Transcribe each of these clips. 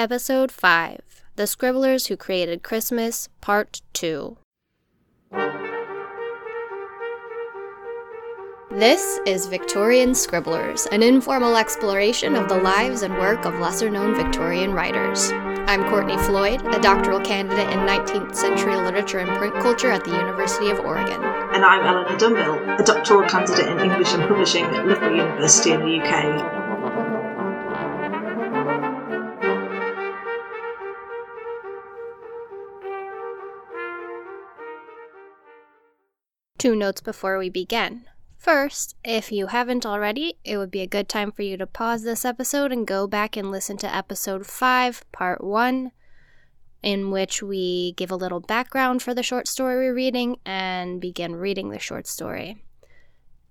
Episode 5 The Scribblers Who Created Christmas, Part 2. This is Victorian Scribblers, an informal exploration of the lives and work of lesser known Victorian writers. I'm Courtney Floyd, a doctoral candidate in 19th century literature and print culture at the University of Oregon. And I'm Eleanor Dunville, a doctoral candidate in English and Publishing at Loughborough University in the UK. Two notes before we begin. First, if you haven't already, it would be a good time for you to pause this episode and go back and listen to episode 5, part 1, in which we give a little background for the short story we're reading and begin reading the short story.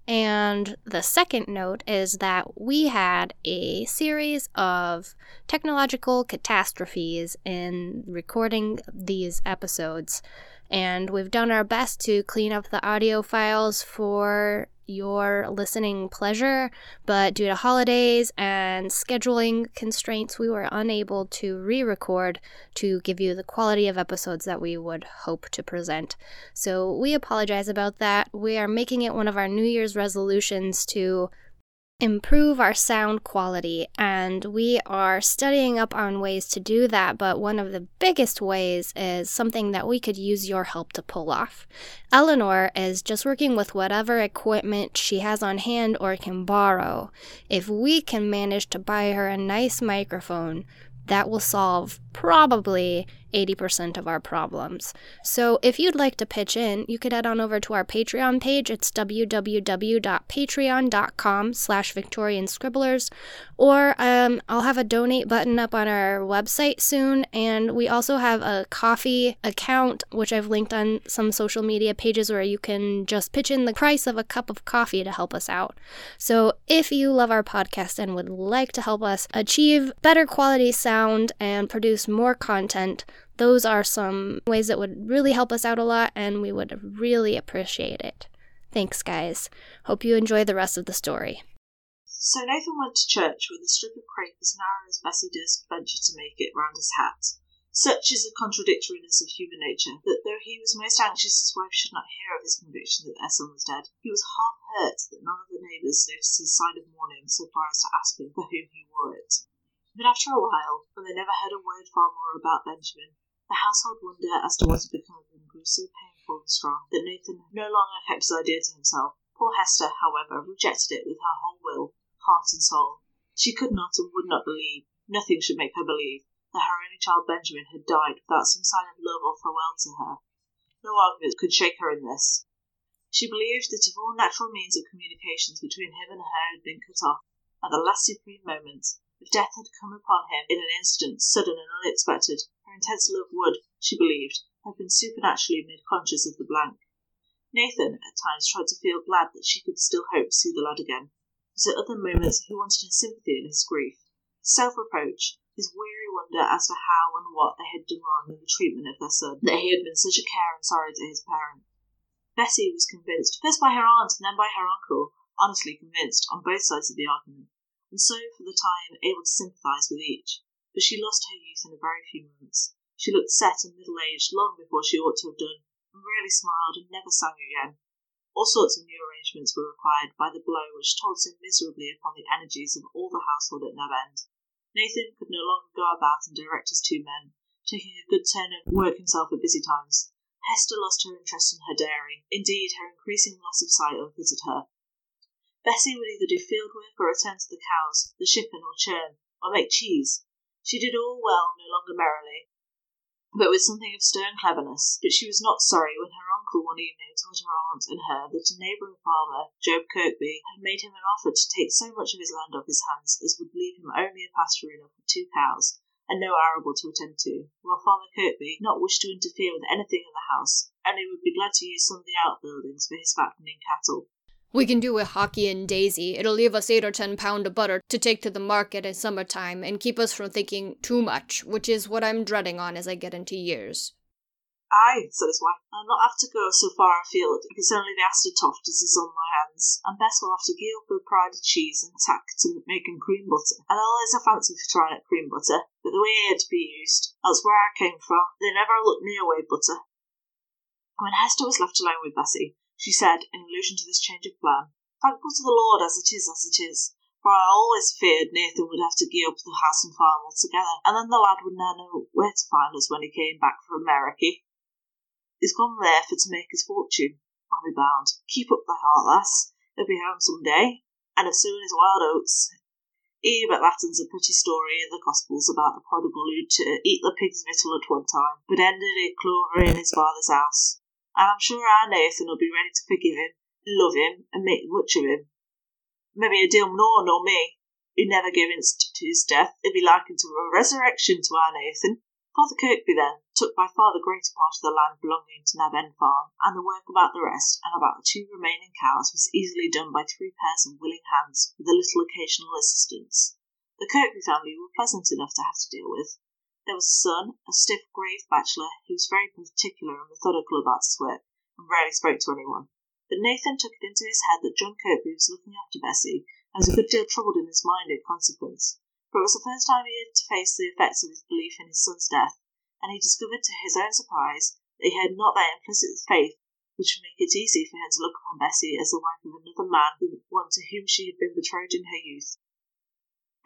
And the second note is that we had a series of technological catastrophes in recording these episodes and we've done our best to clean up the audio files for your listening pleasure, but due to holidays and scheduling constraints, we were unable to re record to give you the quality of episodes that we would hope to present. So we apologize about that. We are making it one of our New Year's resolutions to improve our sound quality, and we are studying up on ways to do that. But one of the biggest ways is something that we could use your help to pull off. Eleanor is just working with whatever equipment she has on hand or can borrow. If we can manage to buy her a nice microphone, that will solve probably 80% of our problems. So if you'd like to pitch in, you could head on over to our Patreon page. It's www.patreon.com slash Victorian Scribblers. Or um, I'll have a donate button up on our website soon. And we also have a Ko-fi account, which I've linked on some social media pages where you can just pitch in the price of a cup of coffee to help us out. So if you love our podcast and would like to help us achieve better quality sound and produce more content, those are some ways that would really help us out a lot, and we would really appreciate it. Thanks, guys. Hope you enjoy the rest of the story. So Nathan went to church with a strip of crape as narrow as Bessie durst venture to make it round his hat. Such is the contradictoriness of human nature that though he was most anxious his wife should not hear of his conviction that their son was dead, he was half hurt that none of the neighbours noticed his sign of mourning so far as to ask him for whom he wore it. But after a while, when they never heard a word far more about Benjamin, the household wonder as to what had become of him grew so painful and strong that Nathan no longer kept his idea to himself. Poor Hester, however, rejected it with her whole will, heart and soul. She could not and would not believe, nothing should make her believe, that her only child Benjamin had died without some sign of love or farewell to her. No argument could shake her in this. She believed that if all natural means of communications between him and her had been cut off, at the last supreme moment, if death had come upon him in an instant, sudden and unexpected, her intense love would, she believed, have been supernaturally made conscious of the blank. Nathan, at times, tried to feel glad that she could still hope to see the lad again, but at other moments he wanted her sympathy in his grief, his self reproach, his weary wonder as to how and what they had done wrong in the treatment of their son, that he had been such a care and sorrow to his parent. Bessie was convinced, first by her aunt and then by her uncle, honestly convinced, on both sides of the argument and so for the time able to sympathise with each. But she lost her youth in a very few months. She looked set and middle aged long before she ought to have done, and rarely smiled and never sang again. All sorts of new arrangements were required by the blow which told so miserably upon the energies of all the household at Nab End. Nathan could no longer go about and direct his two men, taking a good turn of work himself at busy times. Hester lost her interest in her dairy. Indeed, her increasing loss of sight unfitted her. Bessie would either do field work or attend to the cows, the shippen or churn, or make cheese. She did all well, no longer merrily, but with something of stern cleverness. But she was not sorry when her uncle one evening told her aunt and her that a neighbouring farmer, Job Kirkby, had made him an offer to take so much of his land off his hands as would leave him only a pasture enough for two cows, and no arable to attend to, while Farmer Kirkby not wished to interfere with anything in the house, only would be glad to use some of the outbuildings for his fattening cattle. We can do with Hawkie and Daisy. It'll leave us eight or ten pound of butter to take to the market in summertime and keep us from thinking too much, which is what I'm dreading on as I get into years. Aye, said his wife, I'll not have to go so far afield if it's only the Astortoft as is on my hands, and Bess will have to gie up her pride of cheese and tack to making cream butter. And always a fancy for trying at cream butter, but the way it to be used, that's where I came from. They never looked near way butter. When Hester was left alone with Bessie, she said, in allusion to this change of plan, Thankful to the Lord as it is as it is, for I always feared Nathan would have to gie up the house and farm altogether, and then the lad would never know where to find us when he came back from America. He's gone there for to make his fortune, I'll be bound. Keep up thy heart, lass. He'll be home some day, and as soon as wild oats. He but Lattin's a pretty story in the Gospels about the prodigal who'd to eat the pig's victual at one time, but ended it clover in his father's house. And I'm sure our Nathan'll be ready to forgive him, love him, and make much of him maybe a deal more nor me, who never gave instant to his death, if be likened to a resurrection to our Nathan. Father Kirkby, then, took by far the greater part of the land belonging to Nab End Farm, and the work about the rest, and about the two remaining cows, was easily done by three pairs of willing hands, with a little occasional assistance. The Kirkby family were pleasant enough to have to deal with. There was a son, a stiff, grave bachelor, who was very particular and methodical about his work, and rarely spoke to anyone. But Nathan took it into his head that John Kirkby was looking after Bessie, and was a good deal troubled in his mind in consequence, for it was the first time he had to face the effects of his belief in his son's death, and he discovered to his own surprise that he had not that implicit faith which would make it easy for him to look upon Bessie as the wife of another man than one to whom she had been betrothed in her youth.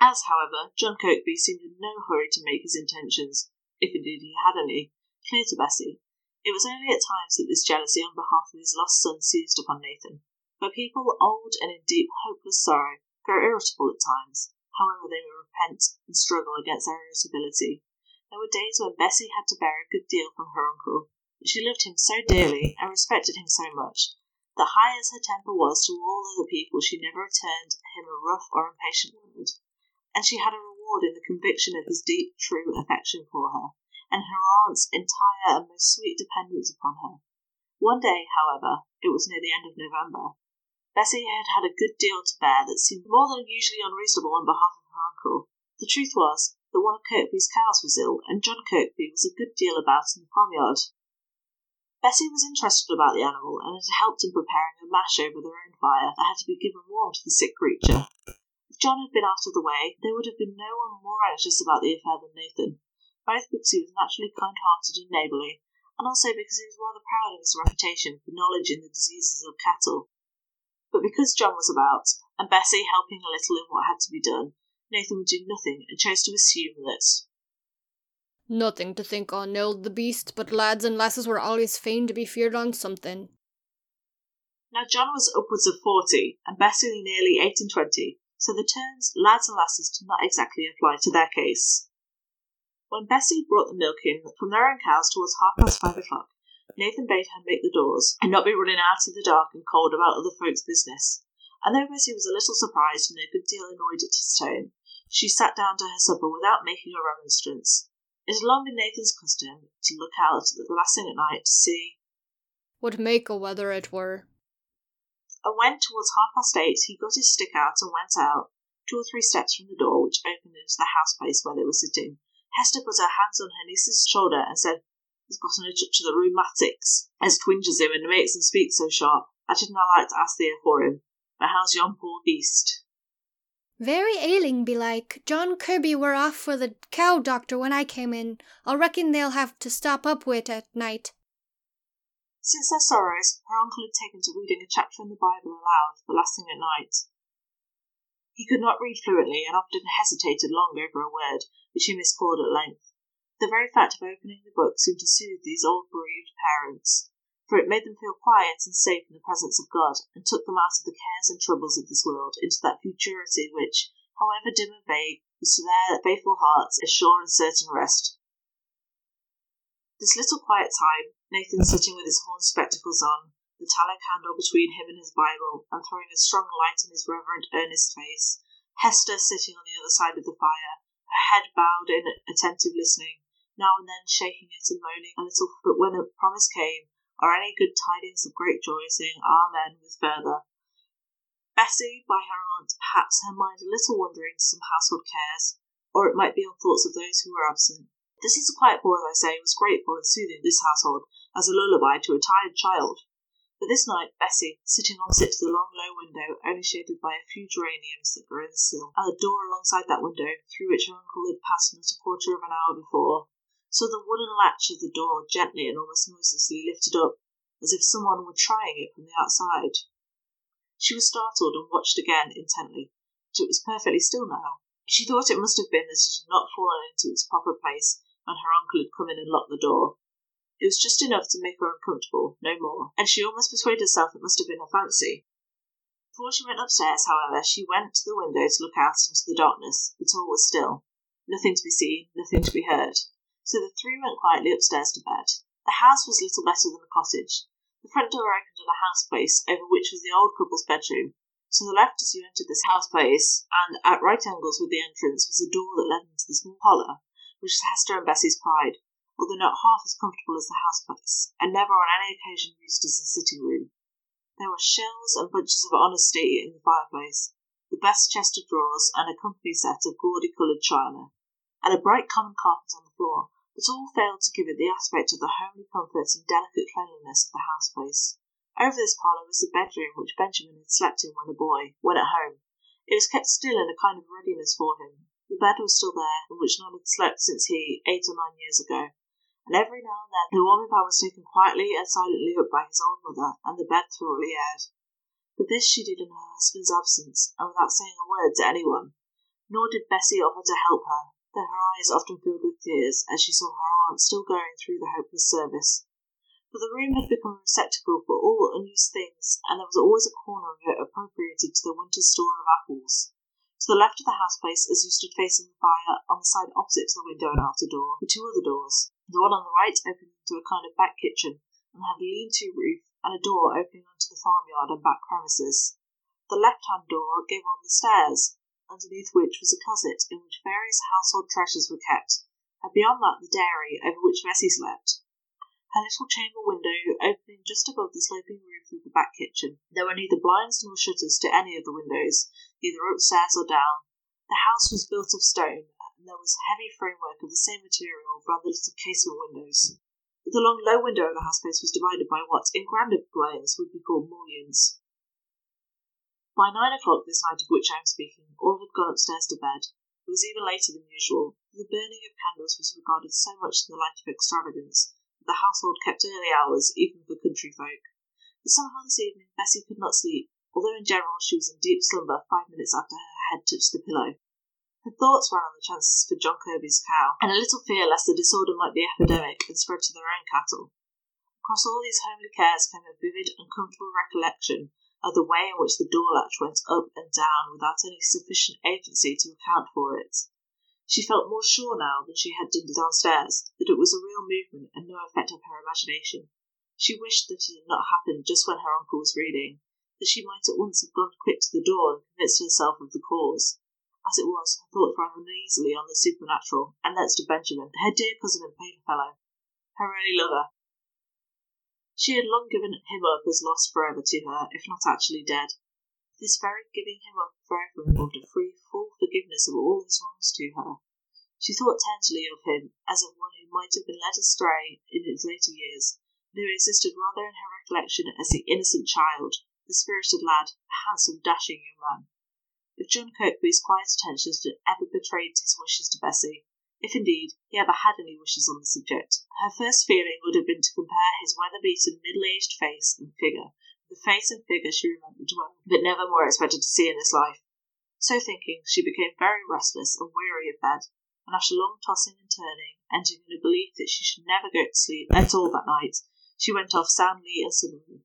As, however, John Kirkby seemed in no hurry to make his intentions, if indeed he had any, clear to Bessie, it was only at times that this jealousy on behalf of his lost son seized upon Nathan, for people old and in deep, hopeless sorrow grow irritable at times, however they may repent and struggle against their irritability. There were days when Bessie had to bear a good deal from her uncle, but she loved him so dearly and respected him so much that high as her temper was to all other people she never returned him a rough or impatient word, and she had a reward in the conviction of his deep, true affection for her and her aunt's entire and most sweet dependence upon her. One day, however, it was near the end of November, Bessie had had a good deal to bear that seemed more than usually unreasonable on behalf of her uncle. The truth was that one of Kirkby's cows was ill, and John Kirkby was a good deal about in the farmyard. Bessie was interested about the animal, and had helped in preparing a mash over their own fire that had to be given warm to the sick creature. If John had been out of the way, there would have been no one more anxious about the affair than Nathan both because he was naturally kind hearted and neighbourly, and also because he was rather proud of his reputation for knowledge in the diseases of cattle. But because John was about, and Bessie helping a little in what had to be done, Nathan would do nothing and chose to assume that Nothing to think on nailed the beast, but lads and lasses were always fain to be feared on something. Now John was upwards of forty, and Bessie nearly eight and twenty, so the terms lads and lasses did not exactly apply to their case. When Bessie brought the milk in from their own cows towards half past five o'clock, Nathan bade her make the doors, and not be running out in the dark and cold about other folks' business. And though Bessie was a little surprised and a good deal annoyed at his tone, she sat down to her supper without making a remonstrance. It had long been Nathan's custom to look out at the last thing at night to see what make o' weather it were. And when towards half past eight he got his stick out and went out, two or three steps from the door which opened into the house place where they were sitting, Hester put her hands on her niece's shoulder and said, He's gotten a touch of the rheumatics as twinges him and makes him speak so sharp. I didn't like to ask thee for him. But how's yon poor beast? Very ailing, belike. John Kirkby were off for the cow doctor when I came in. I reckon they'll have to stop up with at night. Since their sorrows, her uncle had taken to reading a chapter in the Bible aloud the last thing at night. He could not read fluently, and often hesitated long over a word, which he miscalled at length. The very fact of opening the book seemed to soothe these old bereaved parents, for it made them feel quiet and safe in the presence of God, and took them out of the cares and troubles of this world into that futurity which, however dim and vague, was to their faithful hearts a sure and certain rest. This little quiet time, Nathan sitting with his horn spectacles on, the tallow candle between him and his Bible, and throwing a strong light on his reverent, earnest face. Hester sitting on the other side of the fire, her head bowed in attentive listening, now and then shaking it and moaning a little, but when a promise came, or any good tidings of great joy, saying Amen with fervour. Bessie, by her aunt, perhaps her mind a little wandering to some household cares, or it might be on thoughts of those who were absent, This is a quiet boy, I say, was grateful and soothing this household as a lullaby to a tired child. But this night, Bessie, sitting opposite to the long low window, only shaded by a few geraniums that grew in the sill, and the door alongside that window, through which her uncle had passed not a quarter of an hour before, saw the wooden latch of the door gently and almost noiselessly lifted up, as if someone were trying it from the outside. She was startled and watched again intently, but it was perfectly still now. She thought it must have been that it had not fallen into its proper place when her uncle had come in and locked the door. It was just enough to make her uncomfortable, no more, and she almost persuaded herself it must have been her fancy. Before she went upstairs, however, she went to the window to look out into the darkness, but all was still. Nothing to be seen, nothing to be heard. So the three went quietly upstairs to bed. The house was little better than a cottage. The front door opened on a house place over which was the old couple's bedroom. To the left as you entered this house place, and at right angles with the entrance, was a door that led into the small parlour, which was Hester and Bessie's pride although not half as comfortable as the house place, and never on any occasion used as a sitting room. There were shelves and bunches of honesty in the fireplace, the best chest of drawers, and a company set of gaudy coloured china, and a bright common carpet on the floor, but all failed to give it the aspect of the homely comfort and delicate cleanliness of the house place. Over this parlour was the bedroom which Benjamin had slept in when a boy, when at home. It was kept still in a kind of readiness for him. The bed was still there, in which none had slept since he, eight or nine years ago, and every now and then the warming pan was taken quietly and silently up by his old mother, and the bed thoroughly aired. But this she did in her husband's absence, and without saying a word to any one. Nor did Bessie offer to help her, though her eyes often filled with tears as she saw her aunt still going through the hopeless service. For the room had become a receptacle for all unused things, and there was always a corner of it appropriated to the winter's store of apples. To the left of the house place, as you stood facing the fire, on the side opposite to the window and outer door, were two other doors. The one on the right opened into a kind of back kitchen, and had a lean-to roof and a door opening onto the farmyard and back premises. The left-hand door gave on the stairs, underneath which was a closet in which various household treasures were kept, and beyond that the dairy over which Bessie slept. Her little chamber window opening just above the sloping roof of the back kitchen. There were neither blinds nor shutters to any of the windows, either upstairs or down. The house was built of stone, and there was heavy framework of the same material round the little casement windows. The long low window of the house place was divided by what, in grander plains, would be called mullions. By nine o'clock this night of which I am speaking, all had gone upstairs to bed. It was even later than usual, for the burning of candles was regarded so much in the light of extravagance that the household kept early hours even for country folk. But somehow this evening Bessie could not sleep, although in general she was in deep slumber five minutes after her head touched the pillow. Her thoughts ran on the chances for John Kirkby's cow, and a little fear lest the disorder might be epidemic and spread to their own cattle. Across all these homely cares came a vivid, uncomfortable recollection of the way in which the door latch went up and down without any sufficient agency to account for it. She felt more sure now than she had done downstairs that it was a real movement and no effect of her imagination. She wished that it had not happened just when her uncle was reading, that she might at once have gone quick to the door and convinced herself of the cause. As it was, her thoughts ran uneasily on the supernatural, and thence to Benjamin, her dear cousin and playfellow, her early lover. She had long given him up as lost for ever to her, if not actually dead. This very giving him up for ever involved a free, full forgiveness of all his wrongs to her. She thought tenderly of him as of one who might have been led astray in his later years, and who existed rather in her recollection as the innocent child, the spirited lad, the handsome, dashing young man. John Kirkby's quiet attentions had ever betrayed his wishes to Bessie, if indeed he ever had any wishes on the subject, her first feeling would have been to compare his weather beaten middle aged face and figure with the face and figure she remembered well, but never more expected to see in this life. So thinking, she became very restless and weary of bed, and after long tossing and turning, ending in a belief that she should never go to sleep at all that night, she went off soundly and suddenly.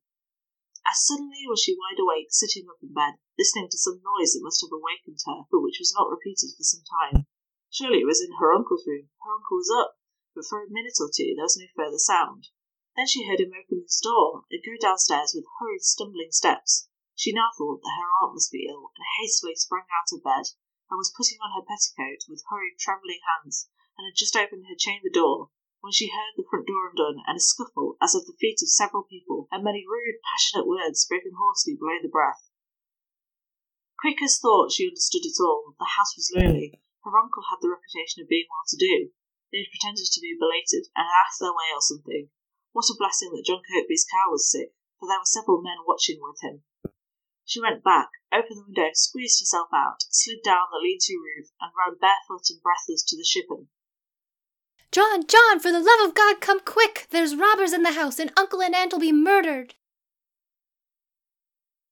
As suddenly was she wide awake, sitting up in bed, listening to some noise that must have awakened her, but which was not repeated for some time. Surely it was in her uncle's room. Her uncle was up, but for a minute or two there was no further sound. Then she heard him open his door and go downstairs with hurried, stumbling steps. She now thought that her aunt must be ill, and hastily sprang out of bed, and was putting on her petticoat with hurried, trembling hands, and had just opened her chamber door when she heard the front door undone, and a scuffle as of the feet of several people, and many rude, passionate words spoken hoarsely below the breath. Quick as thought she understood it all. The house was lonely. Her uncle had the reputation of being well to do. They had pretended to be belated and had asked their way or something. What a blessing that John Kirkby's cow was sick, for there were several men watching with him. She went back, opened the window, squeezed herself out, slid down the lean to roof, and ran barefoot and breathless to the shippen. John, John, for the love of God, come quick! There's robbers in the house, and uncle and aunt'll be murdered!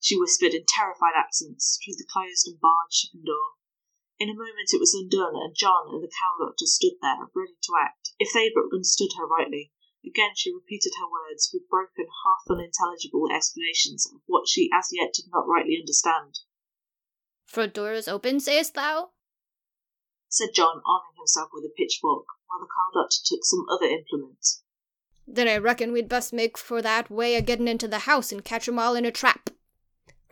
She whispered in terrified accents through the closed and barred shippen door. In a moment it was undone, and John and the cow doctor stood there, ready to act, if they but understood her rightly. Again she repeated her words, with broken, half unintelligible explanations of what she as yet did not rightly understand. Door is open, sayest thou? said John, arming himself with a pitchfork, while the cow doctor took some other implements. Then I reckon we'd best make for that way o' getting into the house and catch 'em all in a trap.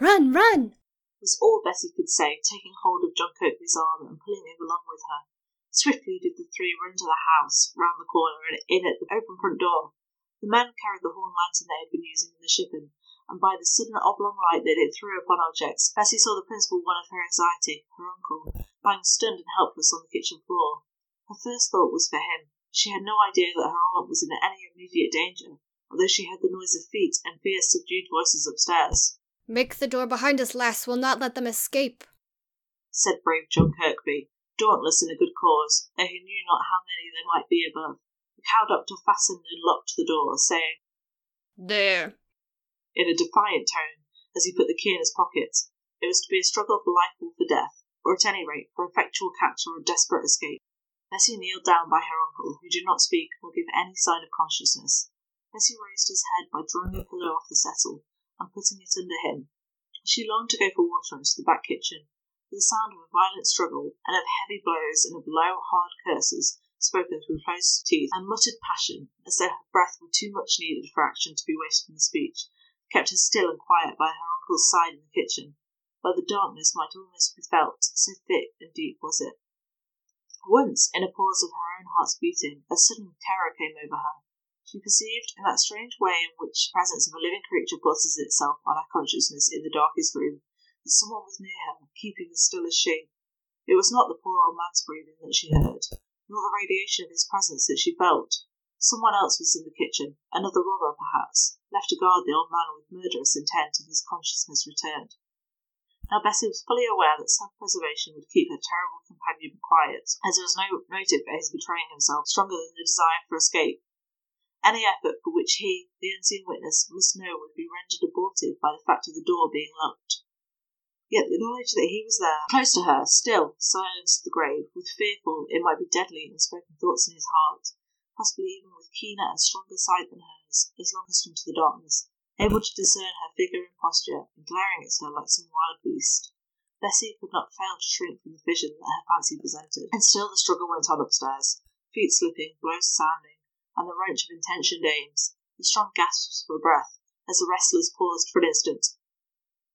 Run, run! was all Bessie could say, taking hold of John Kirkby's arm and pulling him along with her. Swiftly did the three run to the house, round the corner, and in at the open front door. The men carried the horn lantern they had been using in the shippen, and by the sudden oblong light that it threw upon objects, Bessie saw the principal one of her anxiety, her uncle, lying stunned and helpless on the kitchen floor. Her first thought was for him. She had no idea that her aunt was in any immediate danger, although she heard the noise of feet and fierce, subdued voices upstairs. Make the door behind us, lass. We'll not let them escape, said brave John Kirkby, dauntless in a good cause, though he knew not how many there might be above. The cow doctor fastened and locked the door, saying, There, in a defiant tone, as he put the key in his pocket. It was to be a struggle for life or for death, or at any rate for effectual capture or desperate escape. Bessie kneeled down by her uncle, who did not speak nor give any sign of consciousness. Bessie raised his head by drawing a pillow off the settle and putting it under him. She longed to go for water into the back kitchen, for the sound of a violent struggle, and of heavy blows and of low, hard curses spoken through closed teeth and muttered passion, as though her breath were too much needed for action to be wasted in speech, kept her still and quiet by her uncle's side in the kitchen, where the darkness might almost be felt, so thick and deep was it. Once, in a pause of her own heart's beating, a sudden terror came over her. She perceived, in that strange way in which the presence of a living creature forces itself on her consciousness in the darkest room, that someone was near her, keeping as still as she. It was not the poor old man's breathing that she heard, nor the radiation of his presence that she felt. Someone else was in the kitchen, another robber, perhaps, left to guard the old man with murderous intent if his consciousness returned. Now Bessie was fully aware that self-preservation would keep her terrible companion quiet, as there was no motive for his betraying himself stronger than the desire for escape. Any effort for which he, the unseen witness, must know would be rendered abortive by the fact of the door being locked. Yet the knowledge that he was there, close to her, still, silenced the grave, with fearful, it might be deadly, unspoken thoughts in his heart, possibly even with keener and stronger sight than hers, as long accustomed to the darkness, able to discern her figure and posture, and glaring at her like some wild beast. Bessie could not fail to shrink from the vision that her fancy presented, and still the struggle went on upstairs, feet slipping, blows sounding and the wrench of intentioned aims, the strong gasps for breath, as the wrestlers paused for an instant.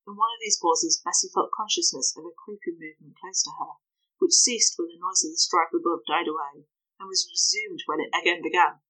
In one of these pauses Bessie felt consciousness of a creeping movement close to her, which ceased when the noise of the strife above died away, and was resumed when it again began.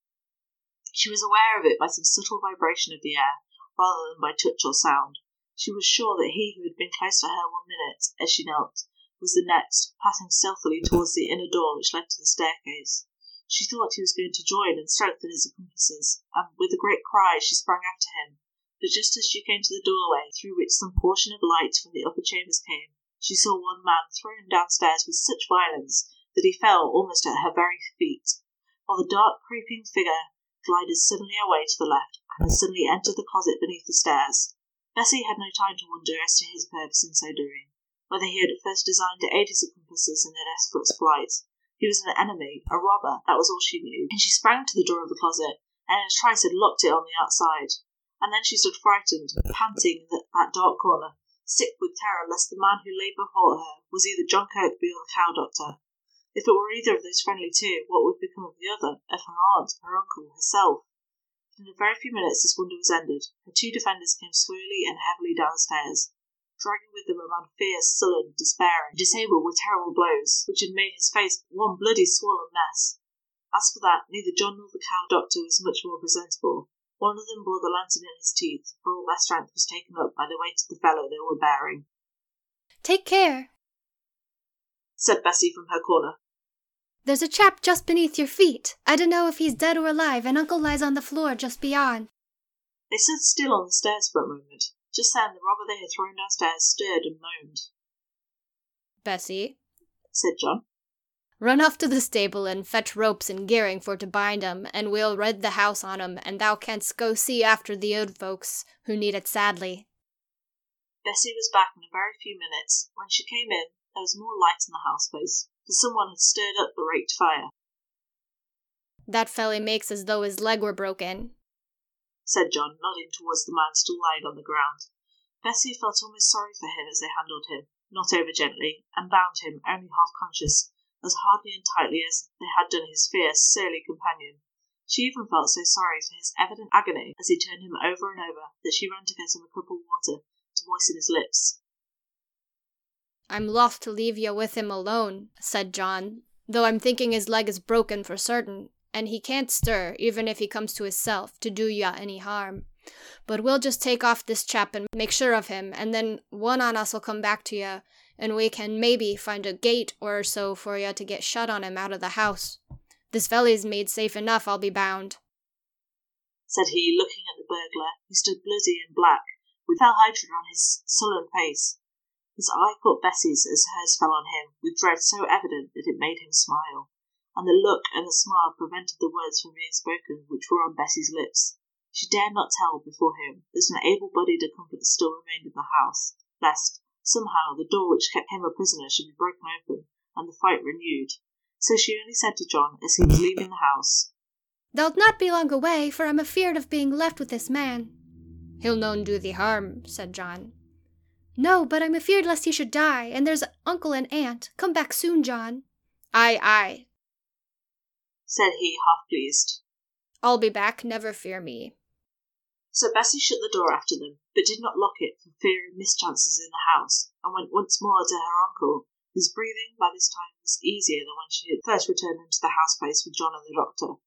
She was aware of it by some subtle vibration of the air, rather than by touch or sound. She was sure that he who had been close to her one minute, as she knelt, was the next, passing stealthily towards the inner door which led to the staircase. She thought he was going to join and strengthen his accomplices, and with a great cry she sprang after him; but just as she came to the doorway, through which some portion of light from the upper chambers came, she saw one man thrown downstairs with such violence that he fell almost at her very feet, while the dark creeping figure glided suddenly away to the left, and suddenly entered the closet beneath the stairs. Bessie had no time to wonder as to his purpose in so doing, whether he had at first designed to aid his accomplices in their desperate flight. He was an enemy, a robber, that was all she knew, and she sprang to the door of the closet, and in a trice had locked it on the outside. And then she stood frightened, panting in that dark corner, sick with terror lest the man who lay before her was either John Kirkby or the cow doctor. If it were either of those friendly two, what would become of the other, of her aunt, her uncle, herself? In a very few minutes this wonder was ended. Her two defenders came slowly and heavily downstairs dragging with them a man fierce, sullen, despairing, disabled with terrible blows, which had made his face one bloody, swollen mess. As for that, neither John nor the cow doctor was much more presentable. One of them bore the lantern in his teeth, for all their strength was taken up by the weight of the fellow they were bearing. Take care, said Bessie from her corner. There's a chap just beneath your feet. I don't know if he's dead or alive, and Uncle lies on the floor just beyond. They stood still on the stairs for a moment. Just then, the robber they had thrown downstairs stirred and moaned. Bessie, Said John. run off to the stable and fetch ropes and gearing for to bind 'em, and we'll rid the house on 'em, and thou canst go see after the old folks who need it sadly. Bessie was back in a very few minutes. When she came in, there was more light in the house place, for someone had stirred up the raked fire. That felly makes as though his leg were broken. Said John, nodding towards the man still lying on the ground. Bessie felt almost sorry for him as they handled him, not over gently, and bound him, only half conscious, as hardly and tightly as they had done his fierce, surly companion. She even felt so sorry for his evident agony as he turned him over and over that she ran to get him a cup of water to moisten his lips. I'm loth to leave ye with him alone, said John, though I'm thinking his leg is broken for certain, and he can't stir, even if he comes to hisself, to do ya any harm. But we'll just take off this chap and make sure of him, and then one on us'll come back to ya, and we can maybe find a gate or so for ya to get shut on him out of the house. This felly's made safe enough, I'll be bound. said he, looking at the burglar, who stood bloody and black, with fell hatred on his sullen face. His eye caught Bessie's as hers fell on him, with dread so evident that it made him smile, and the look and the smile prevented the words from being spoken which were on Bessie's lips. She dared not tell before him that an able-bodied accomplice still remained in the house, lest, somehow, the door which kept him a prisoner should be broken open, and the fight renewed. So she only said to John as he was leaving the house, Thou'lt not be long away, for I'm afeard of being left with this man. He'll noan do thee harm, said John. No, but I'm afeard lest he should die, and there's uncle and aunt. Come back soon, John. Aye, aye, said he, half pleased. I'll be back, never fear me. So Bessie shut the door after them, but did not lock it for fear of mischances in the house, and went once more to her uncle, whose breathing by this time was easier than when she had first returned into the house place with John and the doctor.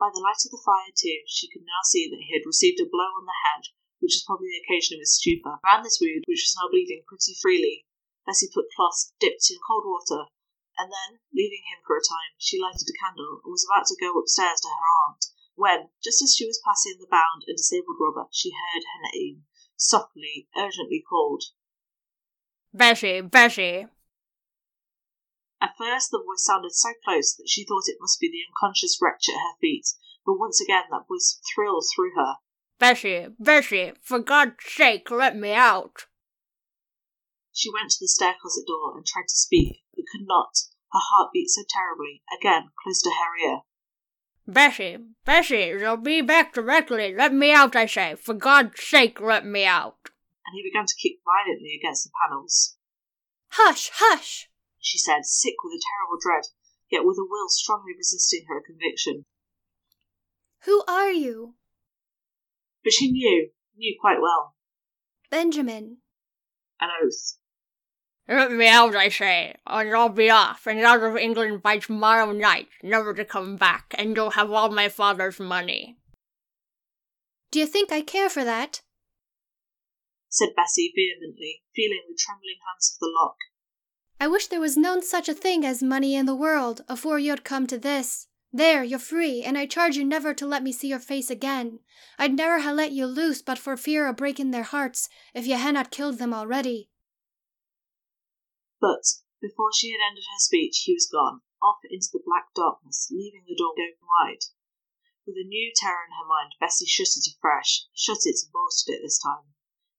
By the light of the fire, too, she could now see that he had received a blow on the head, which was probably the occasion of his stupor. Around this wound, which was now bleeding pretty freely, Bessie put cloths dipped in cold water, and then, leaving him for a time, she lighted a candle and was about to go upstairs to her aunt, when, just as she was passing the bound and disabled robber, she heard her name, softly, urgently called. Bessie, Bessie. At first the voice sounded so close that she thought it must be the unconscious wretch at her feet, but once again that voice thrilled through her. Bessie, Bessie, for God's sake, let me out. She went to the stair closet door and tried to speak, but could not. Her heart beat so terribly, again close to her ear. Bessie, Bessie, you'll be back directly. Let me out, I say. For God's sake, let me out. And he began to kick violently against the panels. Hush, hush! She said, sick with a terrible dread, yet with a will strongly resisting her conviction. Who are you? But she knew, knew quite well. Benjamin. An oath. Let me out, I say, or I'll be off and out of England by tomorrow night, never to come back, and you'll have all my father's money. Do you think I care for that? said Bessie vehemently, feeling the trembling hands of the lock. I wish there was none such a thing as money in the world, afore you'd come to this. There, you're free, and I charge you never to let me see your face again. I'd never ha' let you loose but for fear o' breaking their hearts, if you had not killed them already. But before she had ended her speech, he was gone, off into the black darkness, leaving the door open wide. With a new terror in her mind, Bessie shut it afresh, shut it and bolted it this time.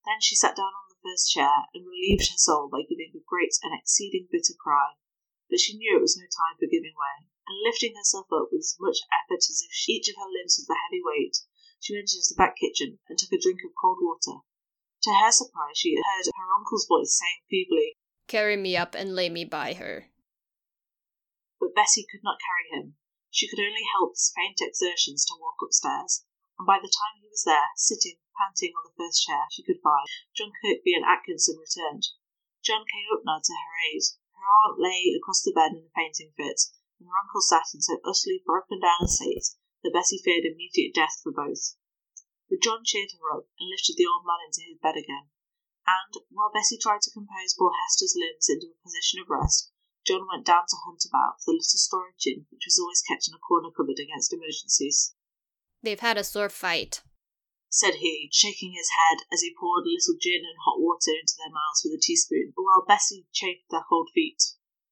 Then she sat down on the first chair and relieved her soul by giving a great and exceeding bitter cry. But she knew it was no time for giving way, and lifting herself up with as much effort as if each of her limbs was a heavy weight, she went into the back kitchen and took a drink of cold water. To her surprise, she heard her uncle's voice saying feebly, Carry me up and lay me by her. but Bessie could not carry him. She could only help his faint exertions to walk upstairs, and by the time he was there, sitting panting on the first chair she could find, John Kirkby and Atkinson returned. John came up now to her aid. Her aunt lay across the bed in a fainting fit, and her uncle sat in so utterly broken down a state that Bessie feared immediate death for both. But John cheered her up and lifted the old man into his bed again, and, while Bessie tried to compose poor Hester's limbs into a position of rest, John went down to hunt about for the little storage gin which was always kept in a corner cupboard against emergencies. They've had a sore fight, said he, shaking his head as he poured a little gin and hot water into their mouths with a teaspoon, while Bessie chafed their cold feet.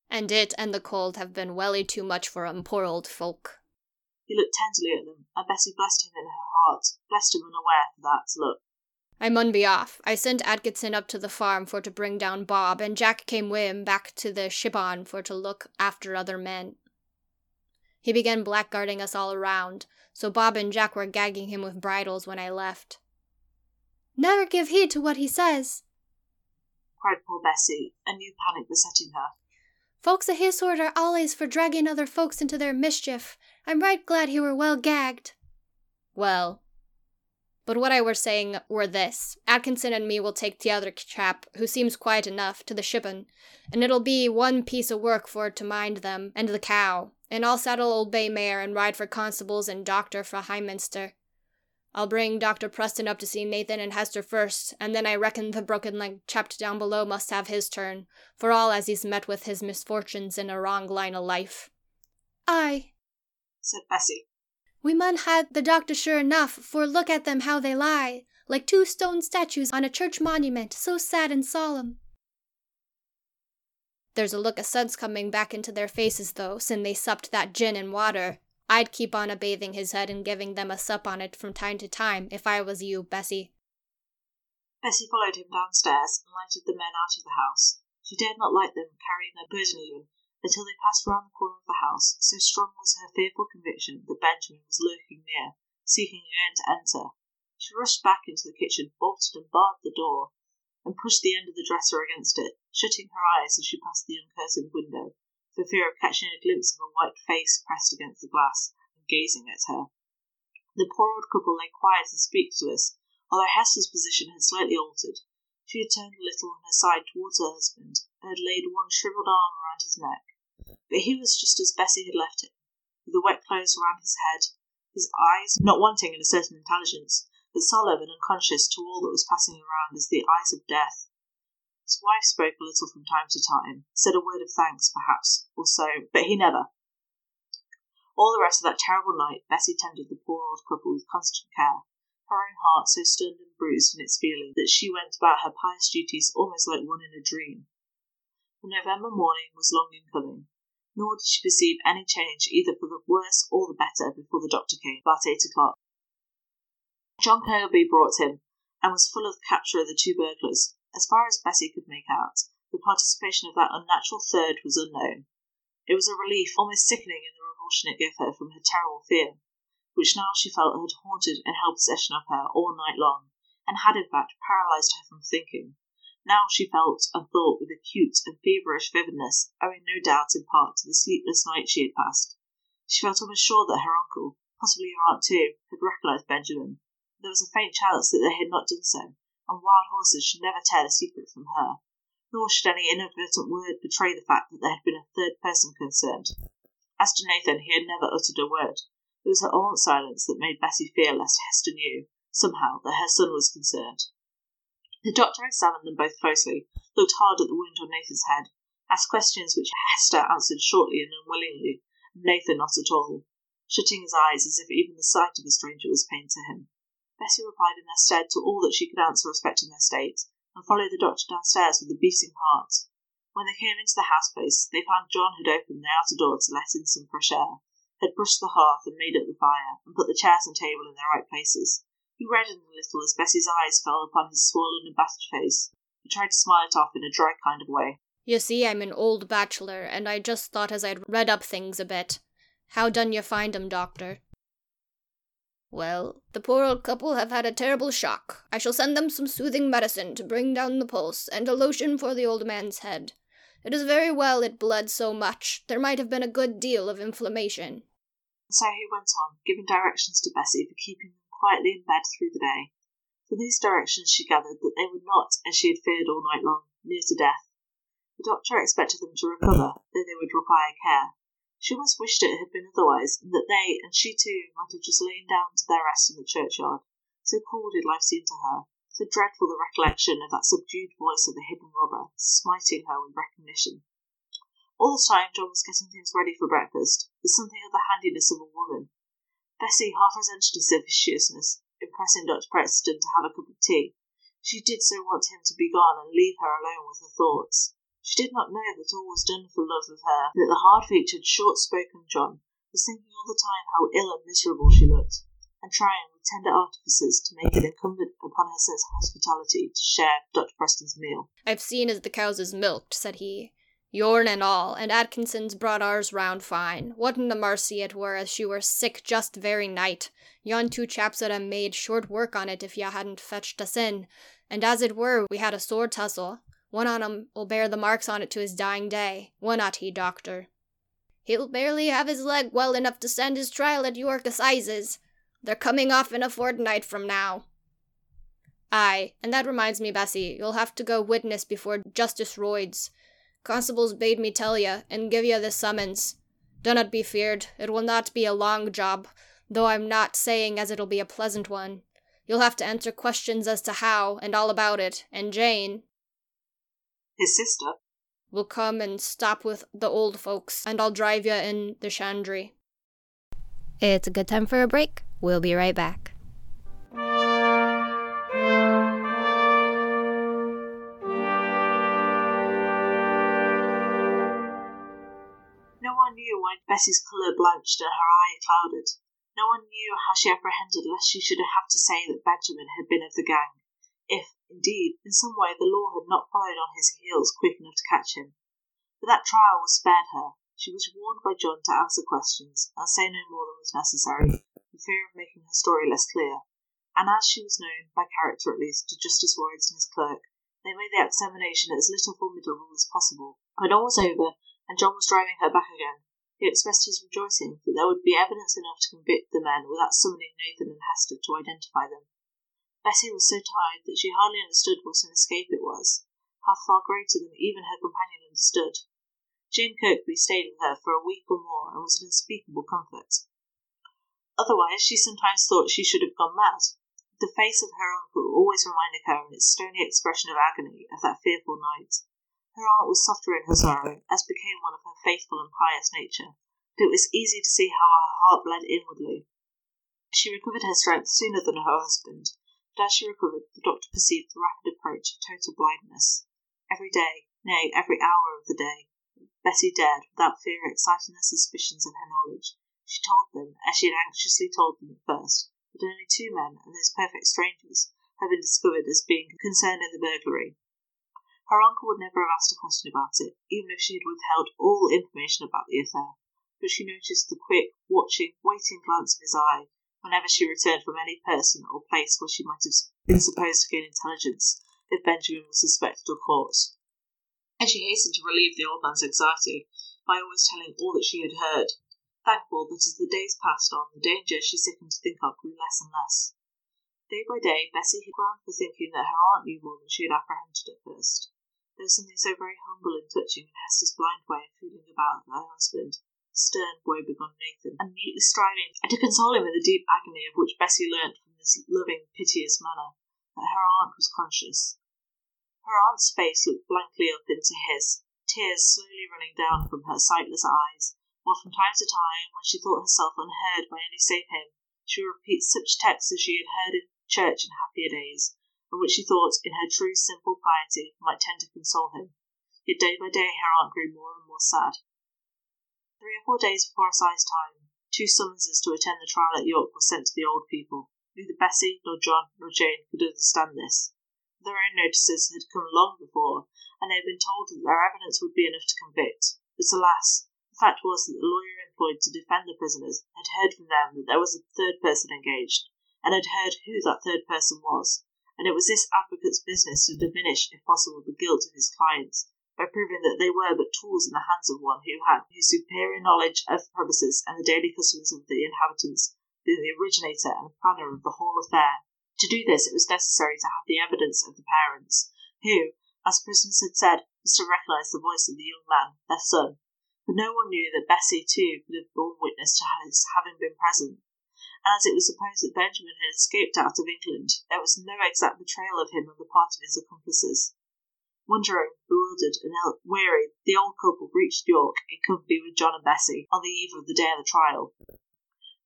And it and the cold have been welly too much for 'em, poor old folk. He looked tenderly at them, and Bessie blessed him in her heart, blessed him unaware for that look. I mun be off. I sent Atkinson up to the farm for to bring down Bob, and Jack came wi' him back to the ship-on for to look after other men. He began blackguarding us all around, so Bob and Jack were gagging him with bridles when I left. Never give heed to what he says, cried poor Bessie, a new panic besetting her. Folks of his sort are always for dragging other folks into their mischief. I'm right glad he were well gagged. Well, but what I were saying were this Atkinson and me will take the other chap, who seems quiet enough, to the shippon, and it'll be one piece of work for to mind them, and the cow, and I'll saddle old bay mare and ride for constables and doctor for Highminster. I'll bring Dr. Preston up to see Nathan and Hester first, and then I reckon the broken leg chap down below must have his turn, for all as he's met with his misfortunes in a wrong line o' life. Aye, said Bessie. We mun ha' the doctor sure enough, for look at them how they lie, like two stone statues on a church monument, so sad and solemn. There's a look o' suds coming back into their faces, though, sin they supped that gin and water. I'd keep on a bathing his head and giving them a sup on it from time to time, if I was you, Bessie. Bessie followed him downstairs and lighted the men out of the house. She dared not light them, carrying their burden even, until they passed round the corner of the house, so strong was her fearful conviction that Benjamin was lurking near, seeking again to enter. She rushed back into the kitchen, bolted and barred the door, and pushed the end of the dresser against it, shutting her eyes as she passed the uncurtained window, for fear of catching a glimpse of a white face pressed against the glass and gazing at her. The poor old couple lay quiet and speechless, although Hester's position had slightly altered. She had turned a little on her side towards her husband, and had laid one shrivelled arm around his neck. But he was just as Bessie had left him, with the wet clothes around his head, his eyes not wanting in a certain intelligence, but solemn and unconscious to all that was passing around as the eyes of death. His wife spoke a little from time to time, said a word of thanks, perhaps, or so, but he never. All the rest of that terrible night Bessie tended the poor old couple with constant care, her own heart so stunned and bruised in its feeling that she went about her pious duties almost like one in a dream. The November morning was long in coming, nor did she perceive any change either for the worse or the better before the doctor came, about eight o'clock. John Kirkby brought him, and was full of the capture of the two burglars. As far as Bessie could make out, the participation of that unnatural third was unknown. It was a relief almost sickening in the revulsion it gave her from her terrible fear which now she felt had haunted and held possession of her all night long, and had in fact paralysed her from thinking. Now she felt and thought with acute and feverish vividness, owing no doubt in part to the sleepless night she had passed. She felt almost sure that her uncle, possibly her aunt too, had recognised Benjamin. There was a faint chance that they had not done so, and wild horses should never tear the secret from her. Nor should any inadvertent word betray the fact that there had been a third person concerned. As to Nathan, he had never uttered a word. It was her aunt's silence that made Bessie fear lest Hester knew, somehow, that her son was concerned. The doctor examined them both closely, looked hard at the wound on Nathan's head, asked questions which Hester answered shortly and unwillingly, and Nathan not at all, shutting his eyes as if even the sight of a stranger was pain to him. Bessie replied in their stead to all that she could answer respecting their state, and followed the doctor downstairs with a beating heart. When they came into the house place, they found John had opened the outer door to let in some fresh air, had brushed the hearth and made up the fire, and put the chairs and table in their right places. He reddened a little as Bessie's eyes fell upon his swollen and battered face, and tried to smile it off in a dry kind of way. You see, I'm an old bachelor, and I just thought as I'd read up things a bit. How done you find 'em, doctor? Well, the poor old couple have had a terrible shock. I shall send them some soothing medicine to bring down the pulse, and a lotion for the old man's head. It is very well it bled so much. There might have been a good deal of inflammation. So he went on, giving directions to Bessie for keeping quietly in bed through the day. From these directions she gathered that they were not, as she had feared all night long, near to death. The doctor expected them to recover, though they would require care. She almost wished it had been otherwise, and that they and she too might have just lain down to their rest in the churchyard. So cruel did life seem to her, so dreadful the recollection of that subdued voice of the hidden robber, smiting her with recognition. All this time John was getting things ready for breakfast, with something of the handiness of a woman. Bessie half resented his officiousness, in pressing Dr. Preston to have a cup of tea. She did so want him to be gone and leave her alone with her thoughts. She did not know that all was done for love of her, that the hard featured, short spoken John was thinking all the time how ill and miserable she looked, and trying with tender artifices to make it incumbent upon her sense of hospitality to share Dr. Preston's meal. I've seen as the cows is milked, said he. Yourn and all, and Atkinson's brought ours round fine. Whatten the mercy it were as she were sick just very night. Yon two chaps would ha' made short work on it if ye hadn't fetched us in, and as it were we had a sore tussle. One on 'em will bear the marks on it to his dying day. What not he, doctor? He'll barely have his leg well enough to stand his trial at York Assizes. They're coming off in a fortnight from now. Aye, and that reminds me, Bessie, you'll have to go witness before Justice Royds. Constables bade me tell ye, and give ye this summons. Dunnot be feared, it will not be a long job, though I'm not saying as it'll be a pleasant one. You'll have to answer questions as to how, and all about it, and Jane, His sister, will come and stop with the old folks, and I'll drive ye in the shandry. It's a good time for a break. We'll be right back. Bessie's colour blanched and her eye clouded. No one knew how she apprehended lest she should have to say that Benjamin had been of the gang, if, indeed, in some way the law had not followed on his heels quick enough to catch him. But that trial was spared her. She was warned by John to answer questions, and say no more than was necessary, for fear of making her story less clear. And as she was known, by character at least, to Justice Royds and his clerk, they made the examination as little formidable as possible. When all was over, and John was driving her back again, he expressed his rejoicing that there would be evidence enough to convict the men without summoning Nathan and Hester to identify them. Bessie was so tired that she hardly understood what an escape it was, how far greater than even her companion understood. Jane Kirkby stayed with her for a week or more and was an unspeakable comfort. Otherwise, she sometimes thought she should have gone mad. The face of her uncle always reminded her in its stony expression of agony of that fearful night. Her aunt was softer in her sorrow, as became one of her faithful and pious nature, but it was easy to see how her heart bled inwardly. She recovered her strength sooner than her husband, but as she recovered, the doctor perceived the rapid approach of total blindness. Every day, nay, every hour of the day, Bessie dared, without fear exciting their suspicions of her knowledge, she told them, as she had anxiously told them at first, that only two men, and those perfect strangers, had been discovered as being concerned in the burglary. Her uncle would never have asked a question about it, even if she had withheld all information about the affair, but she noticed the quick, watching, waiting glance of his eye whenever she returned from any person or place where she might have been supposed to gain intelligence if Benjamin was suspected or caught. And she hastened to relieve the old man's anxiety by always telling all that she had heard, thankful that as the days passed on the danger she sickened to think of grew less and less. Day by day Bessie had ground for thinking that her aunt knew more than she had apprehended at first. There was something so very humble and touching in Hester's blind way of feeling about her husband, stern, woebegone Nathan, and mutely striving to console him in the deep agony of which Bessie learnt from this loving, piteous manner, that her aunt was conscious. Her aunt's face looked blankly up into his, tears slowly running down from her sightless eyes, while from time to time, when she thought herself unheard by any save him, she would repeat such texts as she had heard in church in happier days, and which she thought, in her true simple piety, might tend to console him. Yet day by day her aunt grew more and more sad. Three or four days before Assize time, two summonses to attend the trial at York were sent to the old people. Neither Bessie, nor John, nor Jane could understand this. Their own notices had come long before, and they had been told that their evidence would be enough to convict. But alas! the fact was that the lawyer employed to defend the prisoners had heard from them that there was a third person engaged, and had heard who that third person was, and it was this advocate's business to diminish, if possible, the guilt of his clients, by proving that they were but tools in the hands of one who had whose superior knowledge of the premises and the daily customs of the inhabitants been the originator and planner of the whole affair. To do this it was necessary to have the evidence of the parents, who, as prisoners had said, must have recognised the voice of the young man, their son. But no one knew that Bessie, too, could have borne witness to his having been present. As it was supposed that Benjamin had escaped out of England, there was no exact betrayal of him on the part of his accomplices. Wondering, bewildered, and weary, the old couple reached York in company with John and Bessie on the eve of the day of the trial.